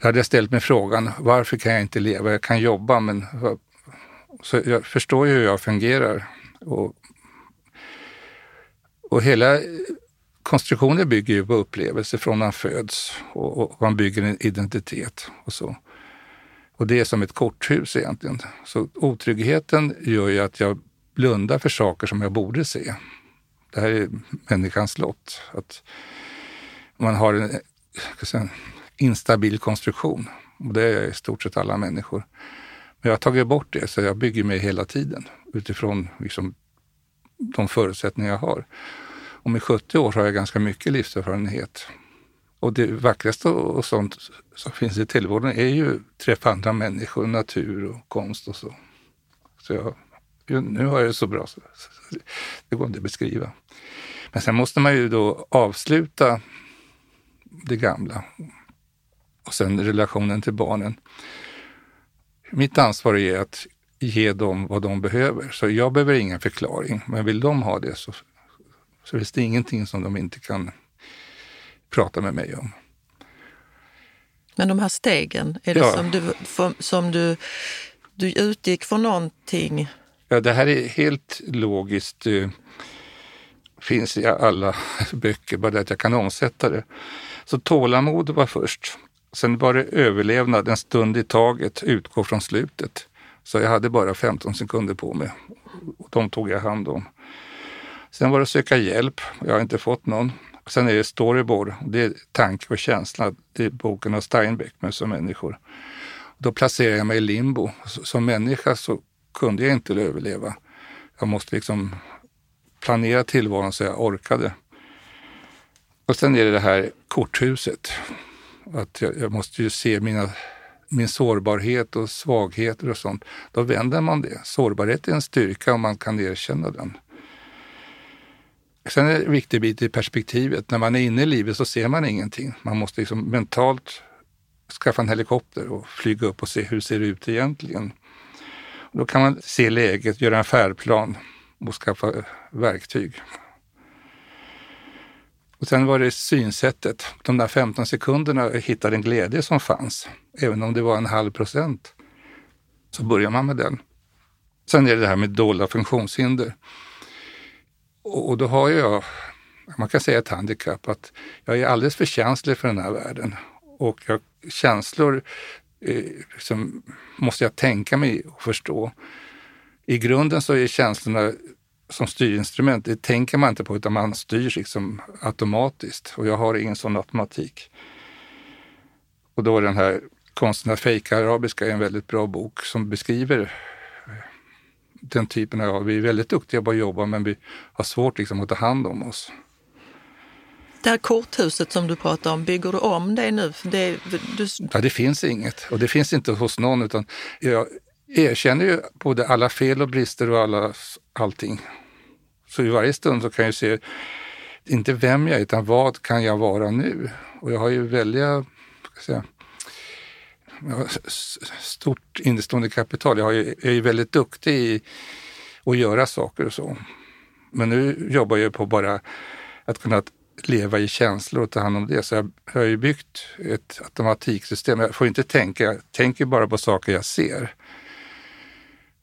[SPEAKER 3] Då hade jag ställt mig frågan, varför kan jag inte leva? Jag kan jobba, men så jag förstår ju hur jag fungerar. Och, och hela konstruktionen bygger ju på upplevelser från man föds och, och, man bygger en identitet och så. Och det är som ett korthus egentligen. Så otryggheten gör ju att jag blundar för saker som jag borde se. Det här är människans lott. Att man har en, eh, en instabil konstruktion. Och det är i stort sett alla människor. Men jag har tagit bort det, så jag bygger mig hela tiden utifrån liksom, de förutsättningar jag har. Och med 70 år har jag ganska mycket livserfarenhet. Och det vackraste och sånt som finns i tillvaron är ju träffa andra människor, natur och konst och så. Så jag, nu har jag det så bra, så det går inte att beskriva. Men sen måste man ju då avsluta det gamla. och sen relationen till barnen. Mitt ansvar är att ge dem vad de behöver. Så jag behöver ingen förklaring, men vill de ha det så, så finns det ingenting som de inte kan prata med mig om.
[SPEAKER 2] Men de här stegen, är det ja. som, du, som du, du utgick från någonting?
[SPEAKER 3] Ja, det här är helt logiskt. Det finns i alla böcker, bara det att jag kan omsätta det. Så tålamod var först. Sen var det överlevnad, en stund i taget, utgå från slutet. Så jag hade bara 15 sekunder på mig. Och de tog jag hand om. Sen var det att söka hjälp. Jag har inte fått någon. Sen är det storyboard. Det är tanke och känsla. Det är boken av Steinbeck med som människor. Då placerar jag mig i limbo. Som människa så kunde jag inte överleva. Jag måste liksom planera tillvaron så jag orkade. Och sen är det det här korthuset. Att jag, jag måste ju se mina, min sårbarhet och svagheter och sånt. Då vänder man det. Sårbarhet är en styrka om man kan erkänna den. Sen är det en viktig bit i perspektivet. När man är inne i livet så ser man ingenting. Man måste liksom mentalt skaffa en helikopter och flyga upp och se hur det ser ut egentligen. Då kan man se läget, göra en färdplan och skaffa verktyg. Och sen var det synsättet. De där 15 sekunderna hittade en glädje som fanns. Även om det var en halv procent så börjar man med den. Sen är det det här med dolda funktionshinder. Och då har jag, man kan säga ett handikapp, att jag är alldeles för känslig för den här världen. Och jag, känslor eh, liksom, måste jag tänka mig och förstå. I grunden så är känslorna som styrinstrument, det tänker man inte på utan man styrs liksom automatiskt och jag har ingen sån automatik. Och då är den här Konsten att fejka arabiska är en väldigt bra bok som beskriver den typen av, vi är väldigt duktiga på att jobba men vi har svårt liksom att ta hand om oss.
[SPEAKER 2] Det här korthuset som du pratar om, bygger du om det nu? Det, du...
[SPEAKER 3] ja, det finns inget och det finns inte hos någon utan jag erkänner ju både alla fel och brister och alla, allting. Så i varje stund så kan jag se, inte vem jag är, utan vad kan jag vara nu? Och jag har ju välja, ska säga, stort innestående kapital. Jag, är ju väldigt duktig i att göra saker och så. Men nu jobbar jag på bara att kunna leva i känslor och ta hand om det. Så jag har ju byggt ett automatiksystem. Jag får inte tänka, jag tänker bara på saker jag ser.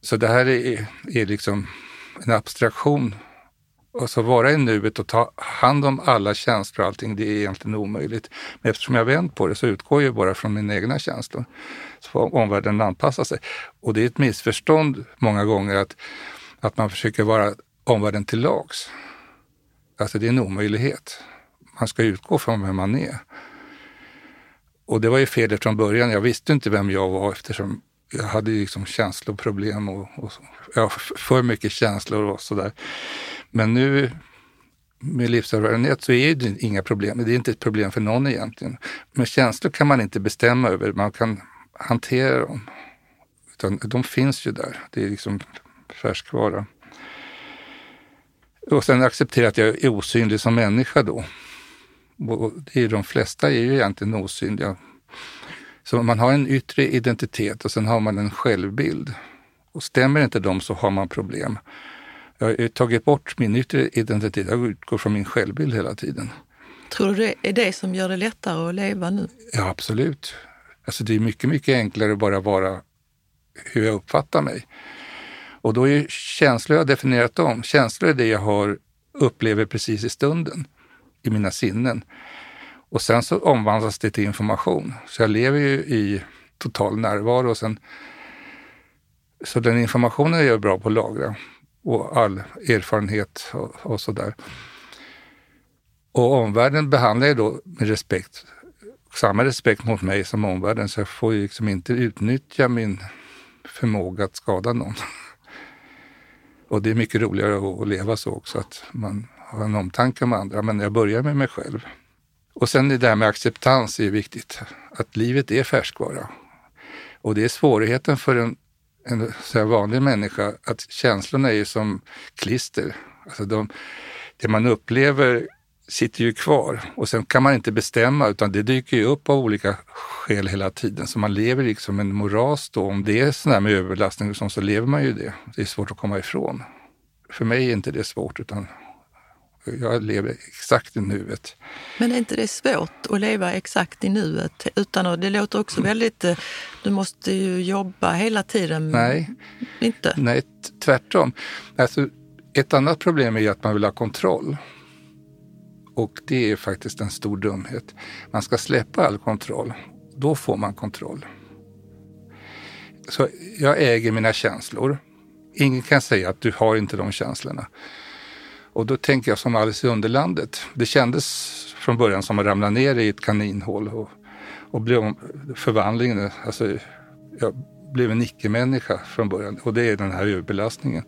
[SPEAKER 3] Så det här är, är liksom en abstraktion. Och så vara i nuet och ta hand om alla känslor och allting, det är egentligen omöjligt. Men eftersom jag vänt på det så utgår jag bara från mina egna känslor. Så får omvärlden anpassa sig. Och det är ett missförstånd många gånger att, att man försöker vara omvärlden till lags. Alltså det är en omöjlighet. Man ska utgå från vem man är. Och det var ju fel från början. Jag visste inte vem jag var eftersom jag hade ju liksom känsloproblem och, och ja, för mycket känslor och sådär. Men nu med livserfarenhet så är det inga problem. Det är inte ett problem för någon egentligen. Men känslor kan man inte bestämma över. Man kan hantera dem. Utan de finns ju där. Det är liksom färskvara. Och sen acceptera att jag är osynlig som människa då. Och det är, de flesta är ju egentligen osynliga. Så man har en yttre identitet och sen har man en självbild. Och stämmer inte de så har man problem. Jag har tagit bort min yttre identitet, jag utgår från min självbild hela tiden.
[SPEAKER 2] Tror du det är det som gör det lättare att leva nu?
[SPEAKER 3] Ja, absolut. Alltså det är mycket, mycket enklare att bara vara hur jag uppfattar mig. Och då är känslor jag definierat om. Känslor är det jag har, upplever precis i stunden, i mina sinnen. Och sen så omvandlas det till information. Så jag lever ju i total närvaro. Och sen, så den informationen är jag bra på att lagra. Och all erfarenhet och, och sådär. Och omvärlden behandlar jag då med respekt. Samma respekt mot mig som omvärlden. Så jag får ju liksom inte utnyttja min förmåga att skada någon. Och det är mycket roligare att leva så också, att man har en omtanke om andra. Men jag börjar med mig själv. Och sen det där med acceptans är viktigt. Att livet är färskvara. Och det är svårigheten för en, en så vanlig människa att känslorna är som klister. Alltså de, det man upplever sitter ju kvar och sen kan man inte bestämma utan det dyker ju upp av olika skäl hela tiden. Så man lever liksom en moras då. Om det är sån här med överbelastning och sånt så lever man ju det. Det är svårt att komma ifrån. För mig är inte det svårt utan jag lever exakt i nuet.
[SPEAKER 2] Men är inte det svårt att leva exakt i nuet? Utan att, det låter också mm. väldigt... Eh, du måste ju jobba hela tiden.
[SPEAKER 3] Nej,
[SPEAKER 2] inte?
[SPEAKER 3] Nej tvärtom. Alltså, ett annat problem är att man vill ha kontroll. Och det är faktiskt en stor dumhet. Man ska släppa all kontroll. Då får man kontroll. Så jag äger mina känslor. Ingen kan säga att du har inte de känslorna. Och då tänker jag som Alice i Underlandet. Det kändes från början som att ramla ner i ett kaninhål och, och blev förvandlingen. Alltså, jag blev en icke-människa från början och det är den här överbelastningen.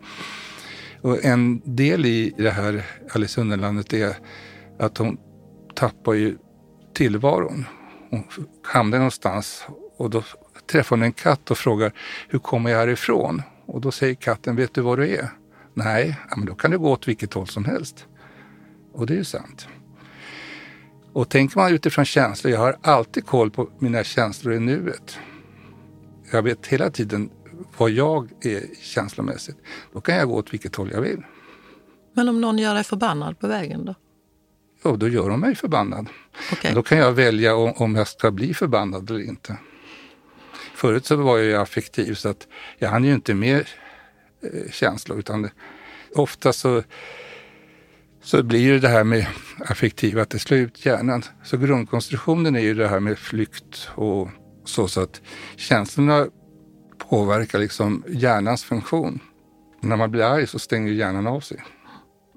[SPEAKER 3] Och en del i det här Alice i Underlandet är att hon tappar ju tillvaron. Hon hamnar någonstans och då träffar hon en katt och frågar hur kommer jag härifrån? Och då säger katten, vet du var du är? Nej, men då kan du gå åt vilket håll som helst. Och det är ju sant. Och tänker man utifrån känslor, jag har alltid koll på mina känslor i nuet. Jag vet hela tiden vad jag är känslomässigt. Då kan jag gå åt vilket håll jag vill.
[SPEAKER 2] Men om någon gör dig förbannad på vägen då?
[SPEAKER 3] Ja, då gör de mig förbannad. Okay. Då kan jag välja om jag ska bli förbannad eller inte. Förut så var jag affektiv så att jag hann ju inte med Eh, känslor. Utan det, ofta så, så blir det det här med affektiva att det slår ut hjärnan. Så grundkonstruktionen är ju det här med flykt och så, så att känslorna påverkar liksom hjärnans funktion. När man blir arg så stänger hjärnan av sig.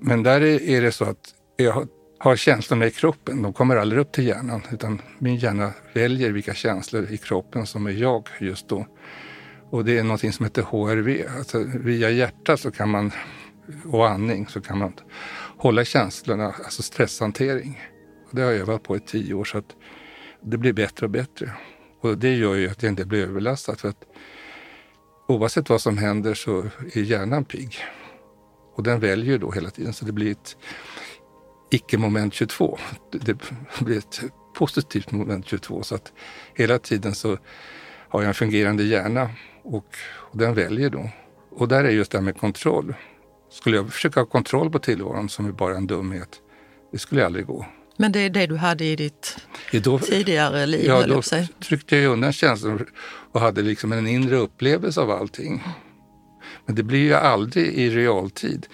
[SPEAKER 3] Men där är det så att jag har känslorna i kroppen, de kommer aldrig upp till hjärnan utan min hjärna väljer vilka känslor i kroppen som är jag just då. Och det är något som heter HRV. Alltså via hjärtat så kan man, och andning så kan man hålla känslorna, alltså stresshantering. Och det har jag övat på i tio år så att det blir bättre och bättre. Och det gör ju att jag inte blir överlastad. För att oavsett vad som händer så är hjärnan pigg. Och den väljer då hela tiden så det blir ett icke-moment 22. Det blir ett positivt moment 22 så att hela tiden så har jag en fungerande hjärna och, och den väljer då. Och där är just det här med kontroll. Skulle jag försöka ha kontroll på tillvaron som är bara en dumhet, det skulle aldrig gå.
[SPEAKER 2] Men det är det du hade i ditt då, tidigare liv?
[SPEAKER 3] Ja, då sig. tryckte jag undan känslan och hade liksom en inre upplevelse av allting. Men det blir ju aldrig i realtid.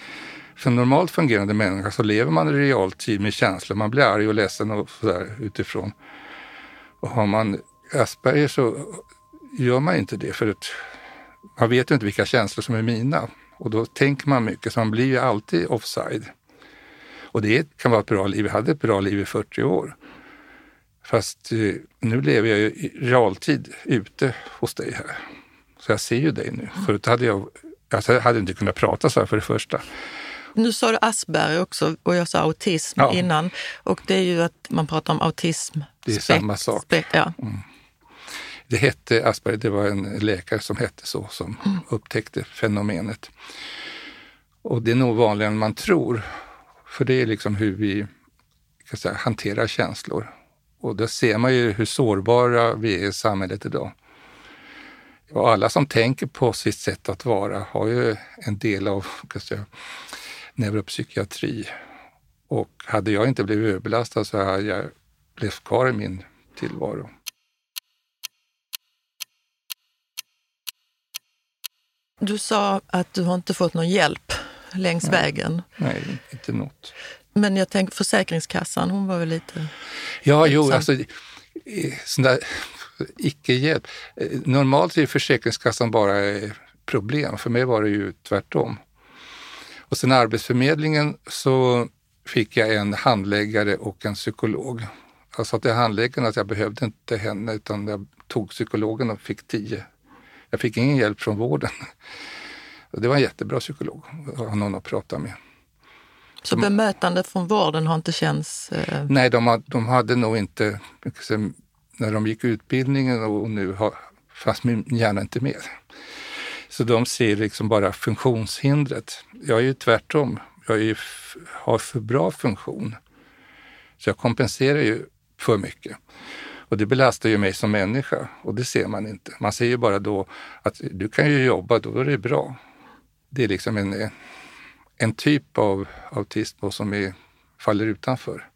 [SPEAKER 3] För en normalt fungerande människa så lever man i realtid med känslor. Man blir arg och ledsen och sådär utifrån. Och har man Asperger så gör man inte det för att man vet ju inte vilka känslor som är mina. Och då tänker man mycket, så man blir ju alltid offside. Och det kan vara ett bra liv. Jag hade ett bra liv i 40 år. Fast eh, nu lever jag ju i realtid ute hos dig här. Så jag ser ju dig nu. Förut hade jag, jag hade inte kunnat prata så här för det första.
[SPEAKER 2] Nu sa du Asperger också och jag sa autism ja. innan. Och det är ju att man pratar om autism.
[SPEAKER 3] Det är samma sak.
[SPEAKER 2] ja. Mm.
[SPEAKER 3] Det hette Asperger, det var en läkare som hette så som mm. upptäckte fenomenet. Och det är nog vanligare än man tror. För det är liksom hur vi kan säga, hanterar känslor. Och då ser man ju hur sårbara vi är i samhället idag. Och alla som tänker på sitt sätt att vara har ju en del av kan säga, neuropsykiatri. Och hade jag inte blivit överbelastad så hade jag levt kvar i min tillvaro.
[SPEAKER 2] Du sa att du har inte fått någon hjälp längs
[SPEAKER 3] Nej.
[SPEAKER 2] vägen.
[SPEAKER 3] Nej, inte något.
[SPEAKER 2] Men jag tänker Försäkringskassan, hon var väl lite...
[SPEAKER 3] Ja, jo, alltså sån där icke-hjälp. Normalt är Försäkringskassan bara problem. För mig var det ju tvärtom. Och sen Arbetsförmedlingen så fick jag en handläggare och en psykolog. Jag sa till handläggaren att jag behövde inte henne utan jag tog psykologen och fick tio jag fick ingen hjälp från vården. Det var en jättebra psykolog att ha någon att prata med.
[SPEAKER 2] Så bemötandet från vården har inte känts... Eh...
[SPEAKER 3] Nej, de, de hade nog inte, när de gick utbildningen och nu har, fast min hjärna inte med. Så de ser liksom bara funktionshindret. Jag är ju tvärtom. Jag är, har för bra funktion. Så jag kompenserar ju för mycket. Och det belastar ju mig som människa och det ser man inte. Man ser ju bara då att du kan ju jobba, då är det bra. Det är liksom en, en typ av autism som är, faller utanför.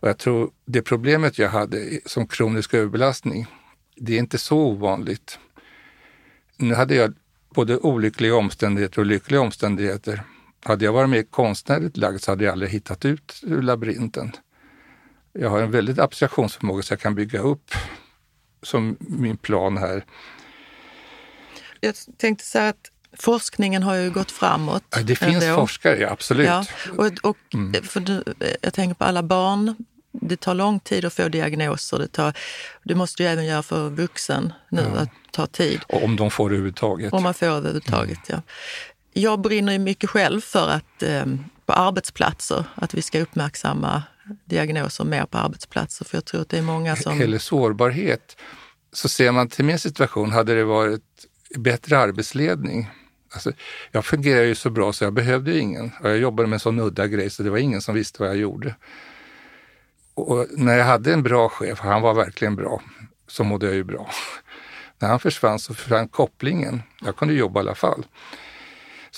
[SPEAKER 3] Och jag tror det problemet jag hade som kronisk överbelastning, det är inte så ovanligt. Nu hade jag både olyckliga omständigheter och lyckliga omständigheter. Hade jag varit mer konstnärligt lagd så hade jag aldrig hittat ut ur labyrinten. Jag har en väldigt abstraktionsförmåga så jag kan bygga upp som min plan här.
[SPEAKER 2] Jag tänkte säga att forskningen har ju gått framåt.
[SPEAKER 3] Ja, det finns ändå. forskare, absolut. Ja,
[SPEAKER 2] och, och mm. för jag tänker på alla barn. Det tar lång tid att få diagnoser. Det, tar, det måste ju även göra för vuxen nu, ja. att ta tid.
[SPEAKER 3] Och om de får det överhuvudtaget.
[SPEAKER 2] Om man får det överhuvudtaget, mm. ja. Jag brinner ju mycket själv för att eh, på arbetsplatser, att vi ska uppmärksamma diagnoser mer på arbetsplatser. För jag tror att det är många som...
[SPEAKER 3] Eller sårbarhet. Så ser man till min situation, hade det varit bättre arbetsledning. Alltså, jag fungerar ju så bra så jag behövde ju ingen. Jag jobbade med en sån udda grej så det var ingen som visste vad jag gjorde. Och när jag hade en bra chef, han var verkligen bra, så mådde jag ju bra. När han försvann så försvann kopplingen. Jag kunde jobba i alla fall.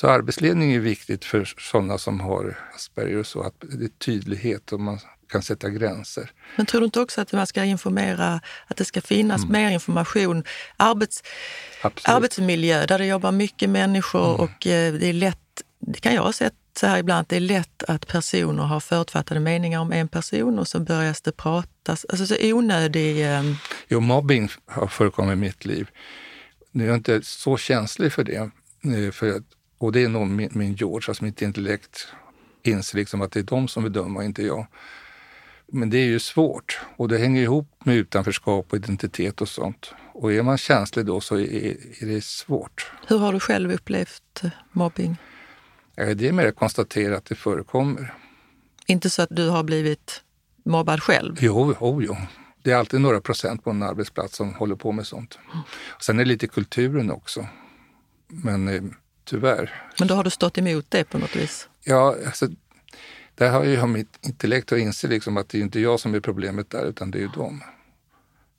[SPEAKER 3] Så arbetsledning är viktigt för sådana som har Asperger och så, att det är tydlighet och man kan sätta gränser.
[SPEAKER 2] Men tror du inte också att man ska informera, att det ska finnas mm. mer information? Arbets, arbetsmiljö där det jobbar mycket människor mm. och eh, det är lätt, det kan jag ha sett så här ibland, att det är lätt att personer har förutfattade meningar om en person och så börjar det pratas, alltså så onödig... Eh...
[SPEAKER 3] Jo, mobbing har förekommit i mitt liv. Nu är jag inte så känslig för det, eh, för att och det är nog min, min George, alltså mitt intellekt inser liksom att det är de som vill döma, inte jag. Men det är ju svårt och det hänger ihop med utanförskap och identitet och sånt. Och är man känslig då så är, är det svårt.
[SPEAKER 2] Hur har du själv upplevt mobbing?
[SPEAKER 3] Det är mer att konstatera att det förekommer.
[SPEAKER 2] Inte så att du har blivit mobbad själv?
[SPEAKER 3] Jo, oh, jo. Det är alltid några procent på en arbetsplats som håller på med sånt. Sen är det lite kulturen också. Men eh, tyvärr.
[SPEAKER 2] Men då har du stått emot det på något vis?
[SPEAKER 3] Ja, alltså, där har jag mitt intellekt och inser liksom att det är inte jag som är problemet där, utan det är ju dem.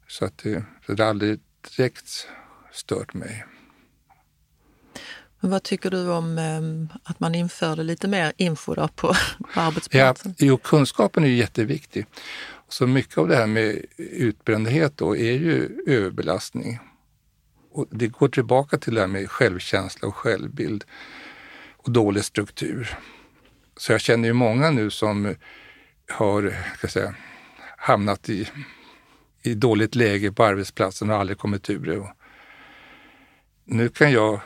[SPEAKER 3] Så, att det, det har aldrig direkt stört mig.
[SPEAKER 2] Men vad tycker du om eh, att man införde lite mer info då på, på arbetsplatsen?
[SPEAKER 3] Ja, jo, kunskapen är ju jätteviktig. Så mycket av det här med utbrändhet då är ju överbelastning. Och det går tillbaka till det här med självkänsla och självbild och dålig struktur. Så jag känner ju många nu som har ska säga, hamnat i, i dåligt läge på arbetsplatsen och aldrig kommit ur det. Och nu kan jag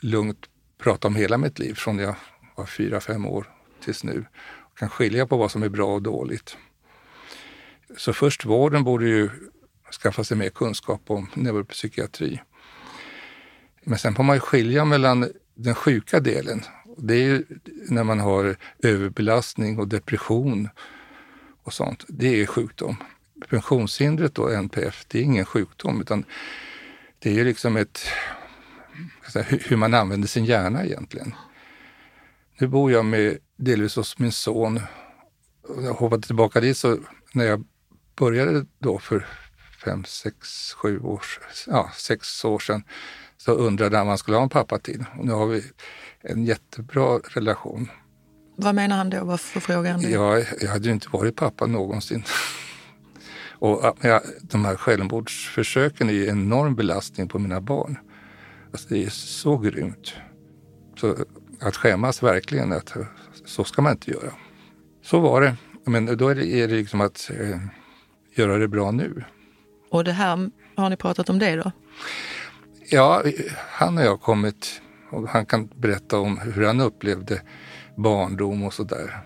[SPEAKER 3] lugnt prata om hela mitt liv från jag var fyra, fem år tills nu. Och kan skilja på vad som är bra och dåligt. Så först vården borde ju skaffa sig mer kunskap om neuropsykiatri. Men sen får man ju skilja mellan den sjuka delen. Det är ju när man har överbelastning och depression och sånt. Det är sjukdom. Funktionshindret då, NPF, det är ingen sjukdom utan det är ju liksom ett, hur man använder sin hjärna egentligen. Nu bor jag med, delvis hos min son. Jag hoppade tillbaka dit så när jag började då för fem, sex, sju år, ja, sex år sedan så undrade han om han skulle ha en pappatid. Och nu har vi en jättebra relation.
[SPEAKER 2] Vad menar han då? Varför frågar han det?
[SPEAKER 3] Jag, jag hade ju inte varit pappa någonsin. Och ja, de här självmordsförsöken är ju en enorm belastning på mina barn. Alltså det är så grymt. Så att skämmas verkligen, att så ska man inte göra. Så var det. Men då är det, är det liksom att eh, göra det bra nu.
[SPEAKER 2] Och det här, har ni pratat om det då?
[SPEAKER 3] Ja, han och jag har kommit och han kan berätta om hur han upplevde barndom och sådär.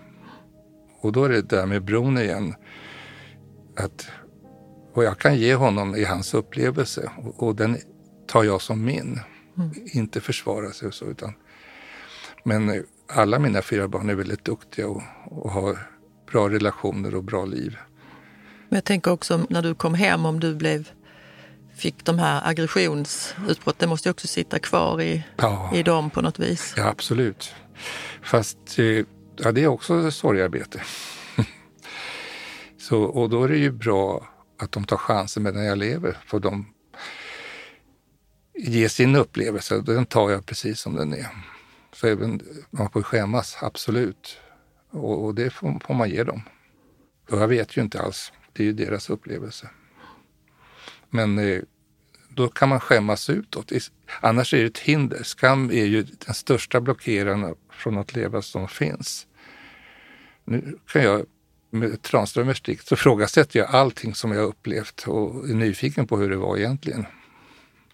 [SPEAKER 3] Och då är det där med bron igen. Att vad jag kan ge honom är hans upplevelse och, och den tar jag som min. Mm. Inte försvara sig och så utan. Men alla mina fyra barn är väldigt duktiga och, och har bra relationer och bra liv.
[SPEAKER 2] Men jag tänker också när du kom hem om du blev fick de här aggressionsutbrott, det måste ju också sitta kvar i, ja. i dem på något vis.
[SPEAKER 3] Ja, absolut. Fast eh, ja, det är också sorgarbete. Så, och då är det ju bra att de tar chansen medan jag lever. För de ger sin upplevelse, den tar jag precis som den är. Så även, man får skämmas, absolut. Och, och det får, får, man ge dem. Och jag vet ju inte alls, det är ju deras upplevelse. Men eh, då kan man skämmas utåt. Annars är det ett hinder. Skam är ju den största blockeraren från att leva som finns. Nu kan jag med Tranströmers dikt så ifrågasätter jag allting som jag upplevt och är nyfiken på hur det var egentligen.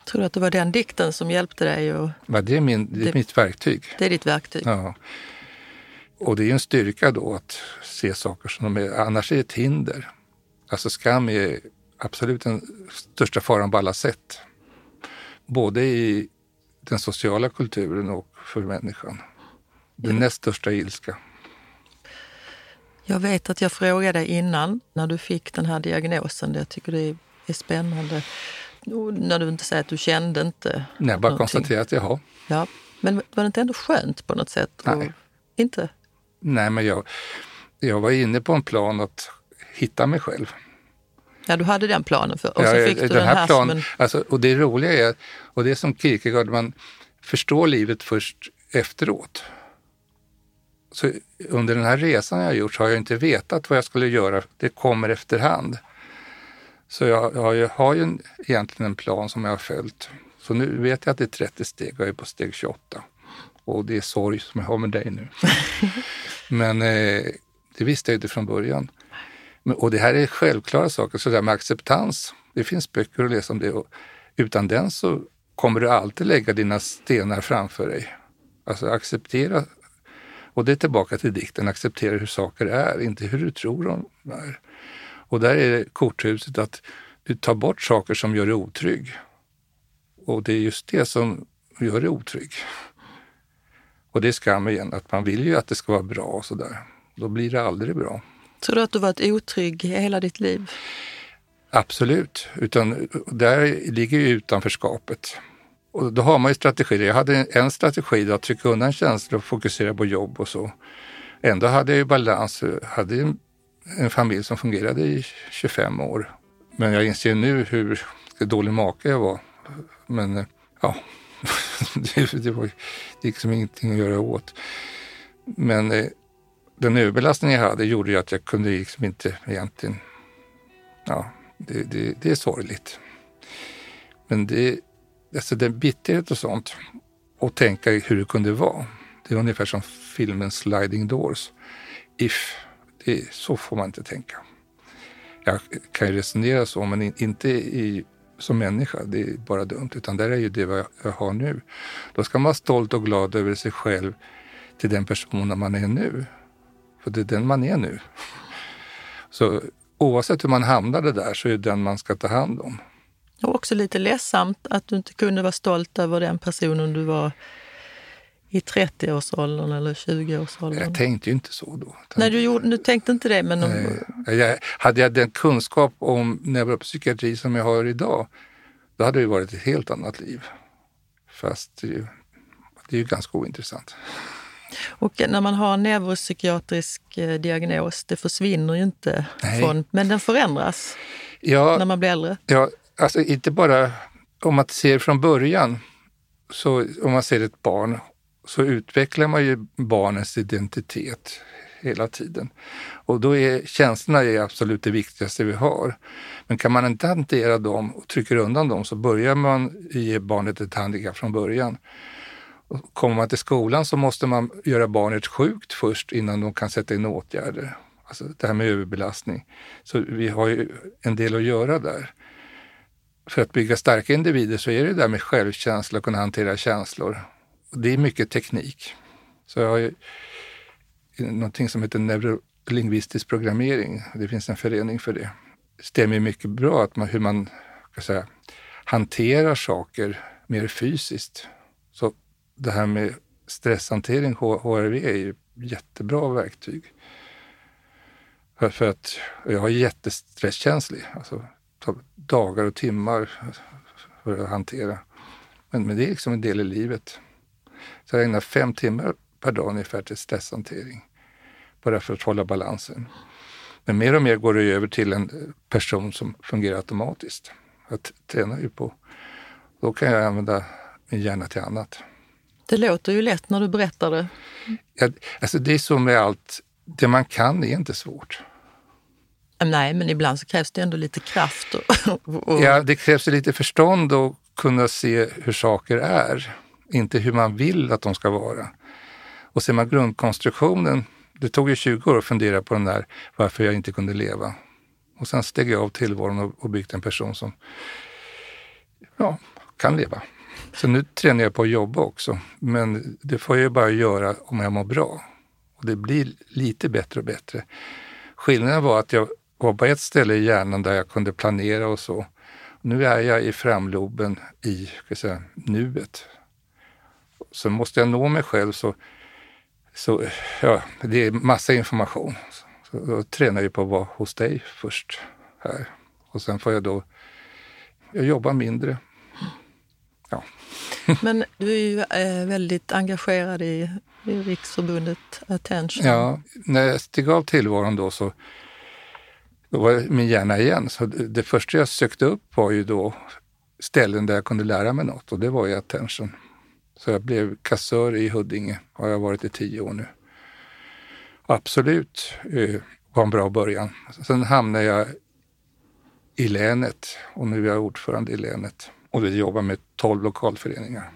[SPEAKER 2] Tror du att det var den dikten som hjälpte dig? Och...
[SPEAKER 3] Ja, det är, min, det är det, mitt verktyg.
[SPEAKER 2] Det är ditt verktyg?
[SPEAKER 3] Ja. Och det är en styrka då att se saker som de är, annars är det ett hinder. Alltså skam är absolut den största faran på alla sätt. Både i den sociala kulturen och för människan. Den näst största ilska.
[SPEAKER 2] Jag vet att jag frågade innan, när du fick den här diagnosen. Jag tycker det är spännande. När du inte säger att du kände inte
[SPEAKER 3] Nej, bara konstatera att jag har.
[SPEAKER 2] Ja. Men var det inte ändå skönt på något sätt?
[SPEAKER 3] Nej. Och
[SPEAKER 2] inte?
[SPEAKER 3] Nej, men jag, jag var inne på en plan att hitta mig själv.
[SPEAKER 2] Ja, du hade den planen för, och så fick du den, här, här
[SPEAKER 3] plan, en... alltså, Och det roliga är, och det är som Kierkegaard, man förstår livet först efteråt. Så under den här resan jag har gjort så har jag inte vetat vad jag skulle göra. Det kommer efterhand. Så jag, jag, jag har ju en, egentligen en plan som jag har följt. Så nu vet jag att det är 30 steg och jag är på steg 28. Och det är sorg som jag har med dig nu. Men eh, det visste jag inte från början. Och det här är självklara saker, så där med acceptans. Det finns böcker att läsa om det. Och utan den så kommer du alltid lägga dina stenar framför dig. Alltså acceptera. Och det är tillbaka till dikten, acceptera hur saker är, inte hur du tror de är. Och där är korthuset att du tar bort saker som gör dig otrygg. Och det är just det som gör dig otrygg. Och det är skam igen, att man vill ju att det ska vara bra och sådär. Då blir det aldrig bra.
[SPEAKER 2] Tror du att du varit otrygg hela ditt liv?
[SPEAKER 3] Absolut, utan där ligger ju utanförskapet. Och då har man ju strategier. Jag hade en strategi att trycka undan känslor och fokusera på jobb och så. Ändå hade jag ju balans. Jag hade en familj som fungerade i 25 år. Men jag inser nu hur dålig make jag var. Men ja, det, det var liksom ingenting att göra åt. Men eh, den överbelastning jag hade gjorde ju att jag kunde liksom inte egentligen... Ja, det, det, det är sorgligt. Men det, alltså den bitterhet och sånt och tänka hur det kunde vara. Det är ungefär som filmen Sliding Doors. If. Det, så får man inte tänka. Jag kan ju resonera så, men inte i, som människa. Det är bara dumt. Utan där är ju det jag har nu. Då ska man vara stolt och glad över sig själv till den personen man är nu. För det är den man är nu. Så oavsett hur man hamnade där så är det den man ska ta hand om.
[SPEAKER 2] Och också lite ledsamt att du inte kunde vara stolt över den personen du var i 30-årsåldern eller 20-årsåldern?
[SPEAKER 3] Jag tänkte ju inte så då.
[SPEAKER 2] Nej, du, gjorde, du tänkte inte det. Men om...
[SPEAKER 3] jag, hade jag den kunskap om neuropsykiatri som jag har idag, då hade det varit ett helt annat liv. Fast det är ju, det är ju ganska ointressant.
[SPEAKER 2] Och när man har en neuropsykiatrisk eh, diagnos, det försvinner ju inte, från, men den förändras ja, när man blir äldre?
[SPEAKER 3] Ja, alltså inte bara om man ser från början, så om man ser ett barn, så utvecklar man ju barnens identitet hela tiden. Och då är känslorna är absolut det viktigaste vi har. Men kan man inte hantera dem och trycker undan dem så börjar man ge barnet ett handikapp från början. Kommer man till skolan så måste man göra barnet sjukt först innan de kan sätta in åtgärder. Alltså det här med överbelastning. Så vi har ju en del att göra där. För att bygga starka individer så är det där med självkänsla och kunna hantera känslor. Och det är mycket teknik. Så jag har ju någonting som heter neurolingvistisk programmering. Det finns en förening för det. Det stämmer mycket bra att man, hur man säga, hanterar saker mer fysiskt. Det här med stresshantering, HRV, är ju jättebra verktyg. För, för att jag är jättestresskänslig. Alltså, dagar och timmar för att hantera. Men, men det är liksom en del i livet. Så jag ägnar fem timmar per dag ungefär till stresshantering. Bara för att hålla balansen. Men mer och mer går det över till en person som fungerar automatiskt. Jag tränar ju på, då kan jag använda min hjärna till annat.
[SPEAKER 2] Det låter ju lätt när du berättar det.
[SPEAKER 3] Ja, alltså det är så med allt, det man kan är inte svårt.
[SPEAKER 2] Nej, men ibland så krävs det ändå lite kraft.
[SPEAKER 3] Och, och... Ja, det krävs lite förstånd och kunna se hur saker är, inte hur man vill att de ska vara. Och ser man grundkonstruktionen, det tog ju 20 år att fundera på den där varför jag inte kunde leva. Och sen steg jag av tillvaron och, och byggt en person som ja, kan leva. Så nu tränar jag på att jobba också, men det får jag bara göra om jag mår bra. Och det blir lite bättre och bättre. Skillnaden var att jag var på ett ställe i hjärnan där jag kunde planera och så. Nu är jag i framloben i ska säga, nuet. Så måste jag nå mig själv så, så ja, det är massa information. Så då tränar jag på att vara hos dig först här. Och sen får jag då jag jobbar mindre. Ja.
[SPEAKER 2] Men du är ju eh, väldigt engagerad i, i Riksförbundet Attention.
[SPEAKER 3] Ja, när jag steg av tillvaron då så då var min hjärna igen. Så det första jag sökte upp var ju då ställen där jag kunde lära mig något och det var ju attention. Så jag blev kassör i Huddinge, har jag varit i tio år nu. Absolut eh, var en bra början. Sen hamnade jag i länet och nu är jag ordförande i länet och vi jobbar med tolv lokalföreningar.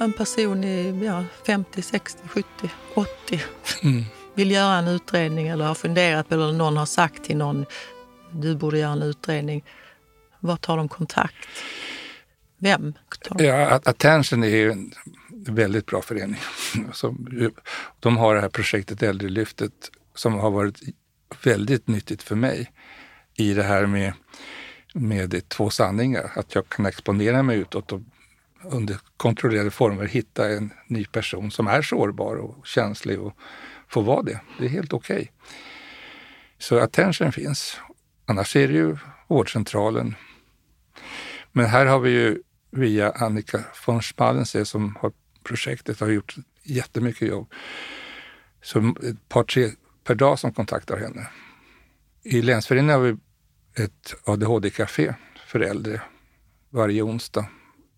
[SPEAKER 2] en person i ja, 50, 60, 70, 80 mm. vill göra en utredning eller har funderat på eller någon har sagt till någon du borde göra en utredning. Var tar de kontakt? Vem?
[SPEAKER 3] Tar Ja, Attention är ju en väldigt bra förening. de har det här projektet Äldrelyftet som har varit väldigt nyttigt för mig i det här med, med två sanningar. Att jag kan exponera mig utåt och under kontrollerade former hitta en ny person som är sårbar och känslig och får vara det. Det är helt okej. Okay. Så attention finns. Annars är det ju vårdcentralen. Men här har vi ju via Annika von Spalensee som har projektet har gjort jättemycket jobb. Så ett par, tre per dag som kontaktar henne. I länsföreningen har vi ett ADHD-café för äldre varje onsdag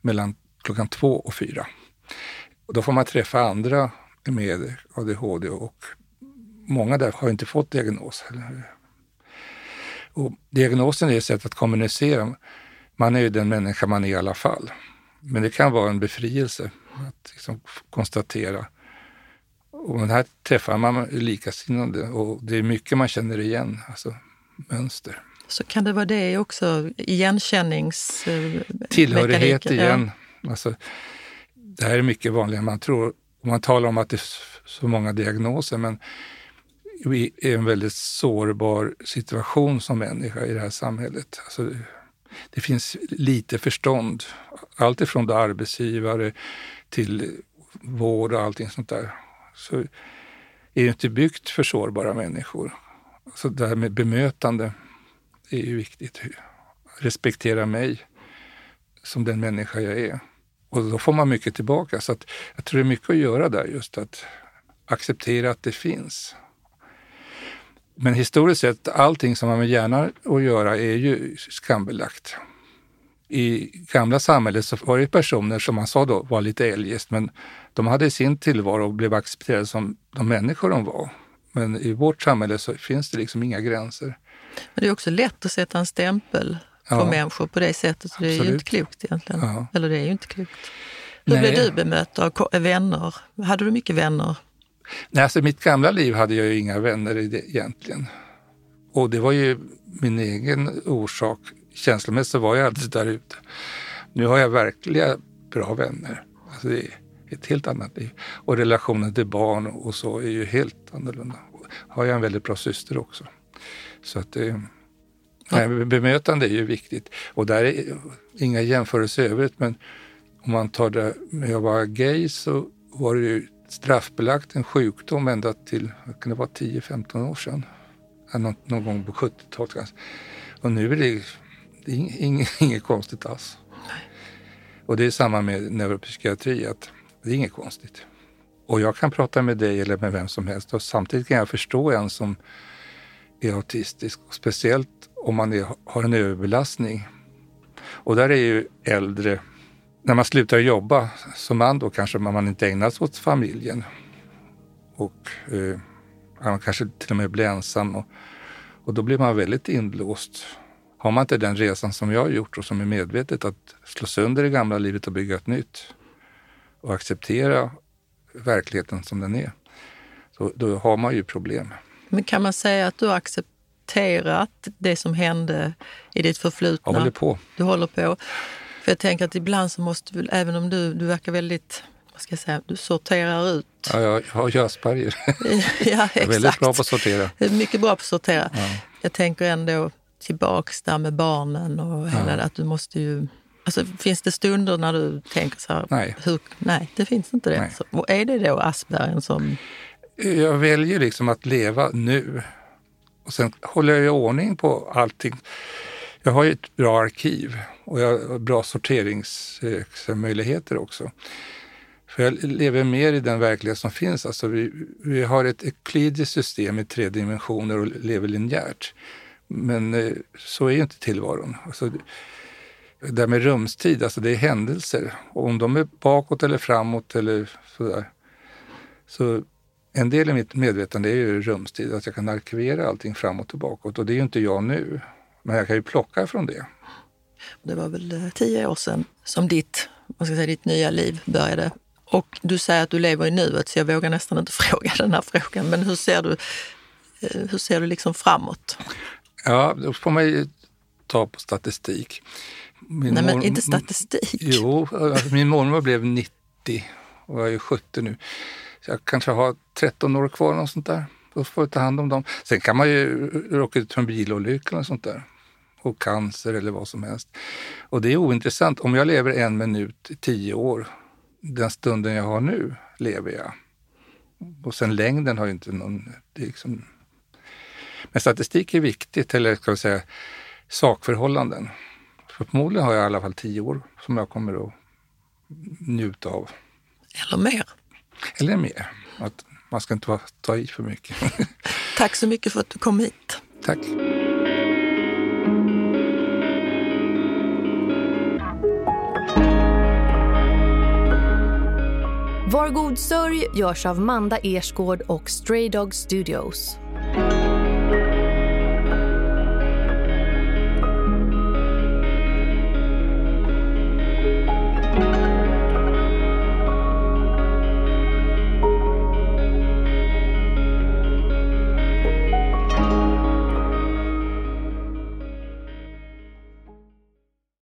[SPEAKER 3] mellan klockan två och fyra. Och då får man träffa andra med ADHD och många där har inte fått diagnos. Och diagnosen är ett sätt att kommunicera. Man är ju den människa man är i alla fall. Men det kan vara en befrielse att liksom konstatera. Och här träffar man likasinnade och det är mycket man känner igen, alltså mönster.
[SPEAKER 2] Så kan det vara det också, igenkännings...
[SPEAKER 3] Tillhörighet igen. Ja. Alltså, det här är mycket vanligare än man tror. Man talar om att det är så många diagnoser, men vi är en väldigt sårbar situation som människa i det här samhället. Alltså, det finns lite förstånd. Allt ifrån arbetsgivare till vård och allting sånt där. Så är det inte byggt för sårbara människor. Så det här med bemötande är ju viktigt. Respektera mig som den människa jag är. Och då får man mycket tillbaka. Så att jag tror det är mycket att göra där, just att acceptera att det finns. Men historiskt sett, allting som har med hjärnan att göra är ju skambelagt. I gamla samhället så var det personer som man sa då var lite eljest, men de hade sin tillvaro och blev accepterade som de människor de var. Men i vårt samhälle så finns det liksom inga gränser.
[SPEAKER 2] Men det är också lätt att sätta en stämpel på ja. människor på det sättet. Så det är ju inte klokt egentligen. Ja. Eller det är ju inte klokt. Hur Nej. blev du bemött av vänner? Hade du mycket vänner?
[SPEAKER 3] Nej, alltså mitt gamla liv hade jag ju inga vänner i det, egentligen. Och det var ju min egen orsak. Känslomässigt var jag alltid där ute. Nu har jag verkliga bra vänner. Alltså det är ett helt annat liv. Och relationen till barn och så är ju helt annorlunda. Har jag en väldigt bra syster också. Så att det, Nej, bemötande är ju viktigt och där är inga jämförelser i övrigt men om man tar det, när jag var gay så var det ju straffbelagt en sjukdom ända till kan det vara 10-15 år sedan. Någon, någon gång på 70-talet. Och nu är det, det är inget, inget konstigt alls. Och det är samma med neuropsykiatri, att det är inget konstigt. Och jag kan prata med dig eller med vem som helst och samtidigt kan jag förstå en som är autistisk. Speciellt om man är, har en överbelastning. Och där är ju äldre, när man slutar jobba som man då kanske man inte ägnar sig åt familjen. Och eh, man kanske till och med blir ensam. Och, och då blir man väldigt inlåst. Har man inte den resan som jag har gjort och som är medvetet att slå sönder det gamla livet och bygga ett nytt och acceptera verkligheten som den är, så då har man ju problem.
[SPEAKER 2] Men kan man säga att du har accepterat det som hände i ditt förflutna?
[SPEAKER 3] Jag håller på.
[SPEAKER 2] Du håller på. För jag tänker att ibland så måste du, även om du, du verkar väldigt, vad ska jag säga, du sorterar ut.
[SPEAKER 3] Ja, jag har ju Asperger.
[SPEAKER 2] ja, exakt. Jag är
[SPEAKER 3] väldigt bra på att sortera.
[SPEAKER 2] Mycket bra på att sortera. Ja. Jag tänker ändå tillbaks där med barnen och hela det, att du måste ju Alltså, finns det stunder när du tänker så här?
[SPEAKER 3] Nej.
[SPEAKER 2] Hur, nej, det finns inte det. Nej. Och är det då Asperger som...
[SPEAKER 3] Jag väljer liksom att leva nu. Och sen håller jag i ordning på allting. Jag har ju ett bra arkiv och jag har bra sorteringsmöjligheter också. För jag lever mer i den verklighet som finns. Alltså vi, vi har ett euklidiskt system i tre dimensioner och lever linjärt. Men eh, så är ju inte tillvaron. Alltså, det där med rumstid, alltså det är händelser. Och om de är bakåt eller framåt eller sådär. Så en del i mitt medvetande är ju rumstid, att jag kan arkivera allting framåt och bakåt. Och det är ju inte jag nu. Men jag kan ju plocka från det.
[SPEAKER 2] Det var väl eh, tio år sedan som ditt, vad ska jag säga, ditt nya liv började. Och du säger att du lever i nuet, så jag vågar nästan inte fråga den här frågan. Men hur ser du, eh, hur ser du liksom framåt?
[SPEAKER 3] Ja, då får man ju ta på statistik.
[SPEAKER 2] Min Nej, men inte statistik.
[SPEAKER 3] Jo, alltså min mormor blev 90 och jag är 70 nu. Så jag kanske har 13 år kvar och sånt där. Då får jag ta hand om dem. Sen kan man ju råka ut för en bilolycka och sånt där. Och cancer eller vad som helst. Och det är ointressant. Om jag lever en minut i tio år, den stunden jag har nu, lever jag. Och sen längden har ju inte någon... Det liksom... Men statistik är viktigt, eller ska vi säga sakförhållanden. För förmodligen har jag i alla fall tio år som jag kommer att njuta av.
[SPEAKER 2] Eller mer.
[SPEAKER 3] Eller mer. Att man ska inte ta i för mycket.
[SPEAKER 2] Tack så mycket för att du kom hit.
[SPEAKER 3] Tack.
[SPEAKER 1] Var god sörj görs av Manda Ersgård och Stray Dog Studios.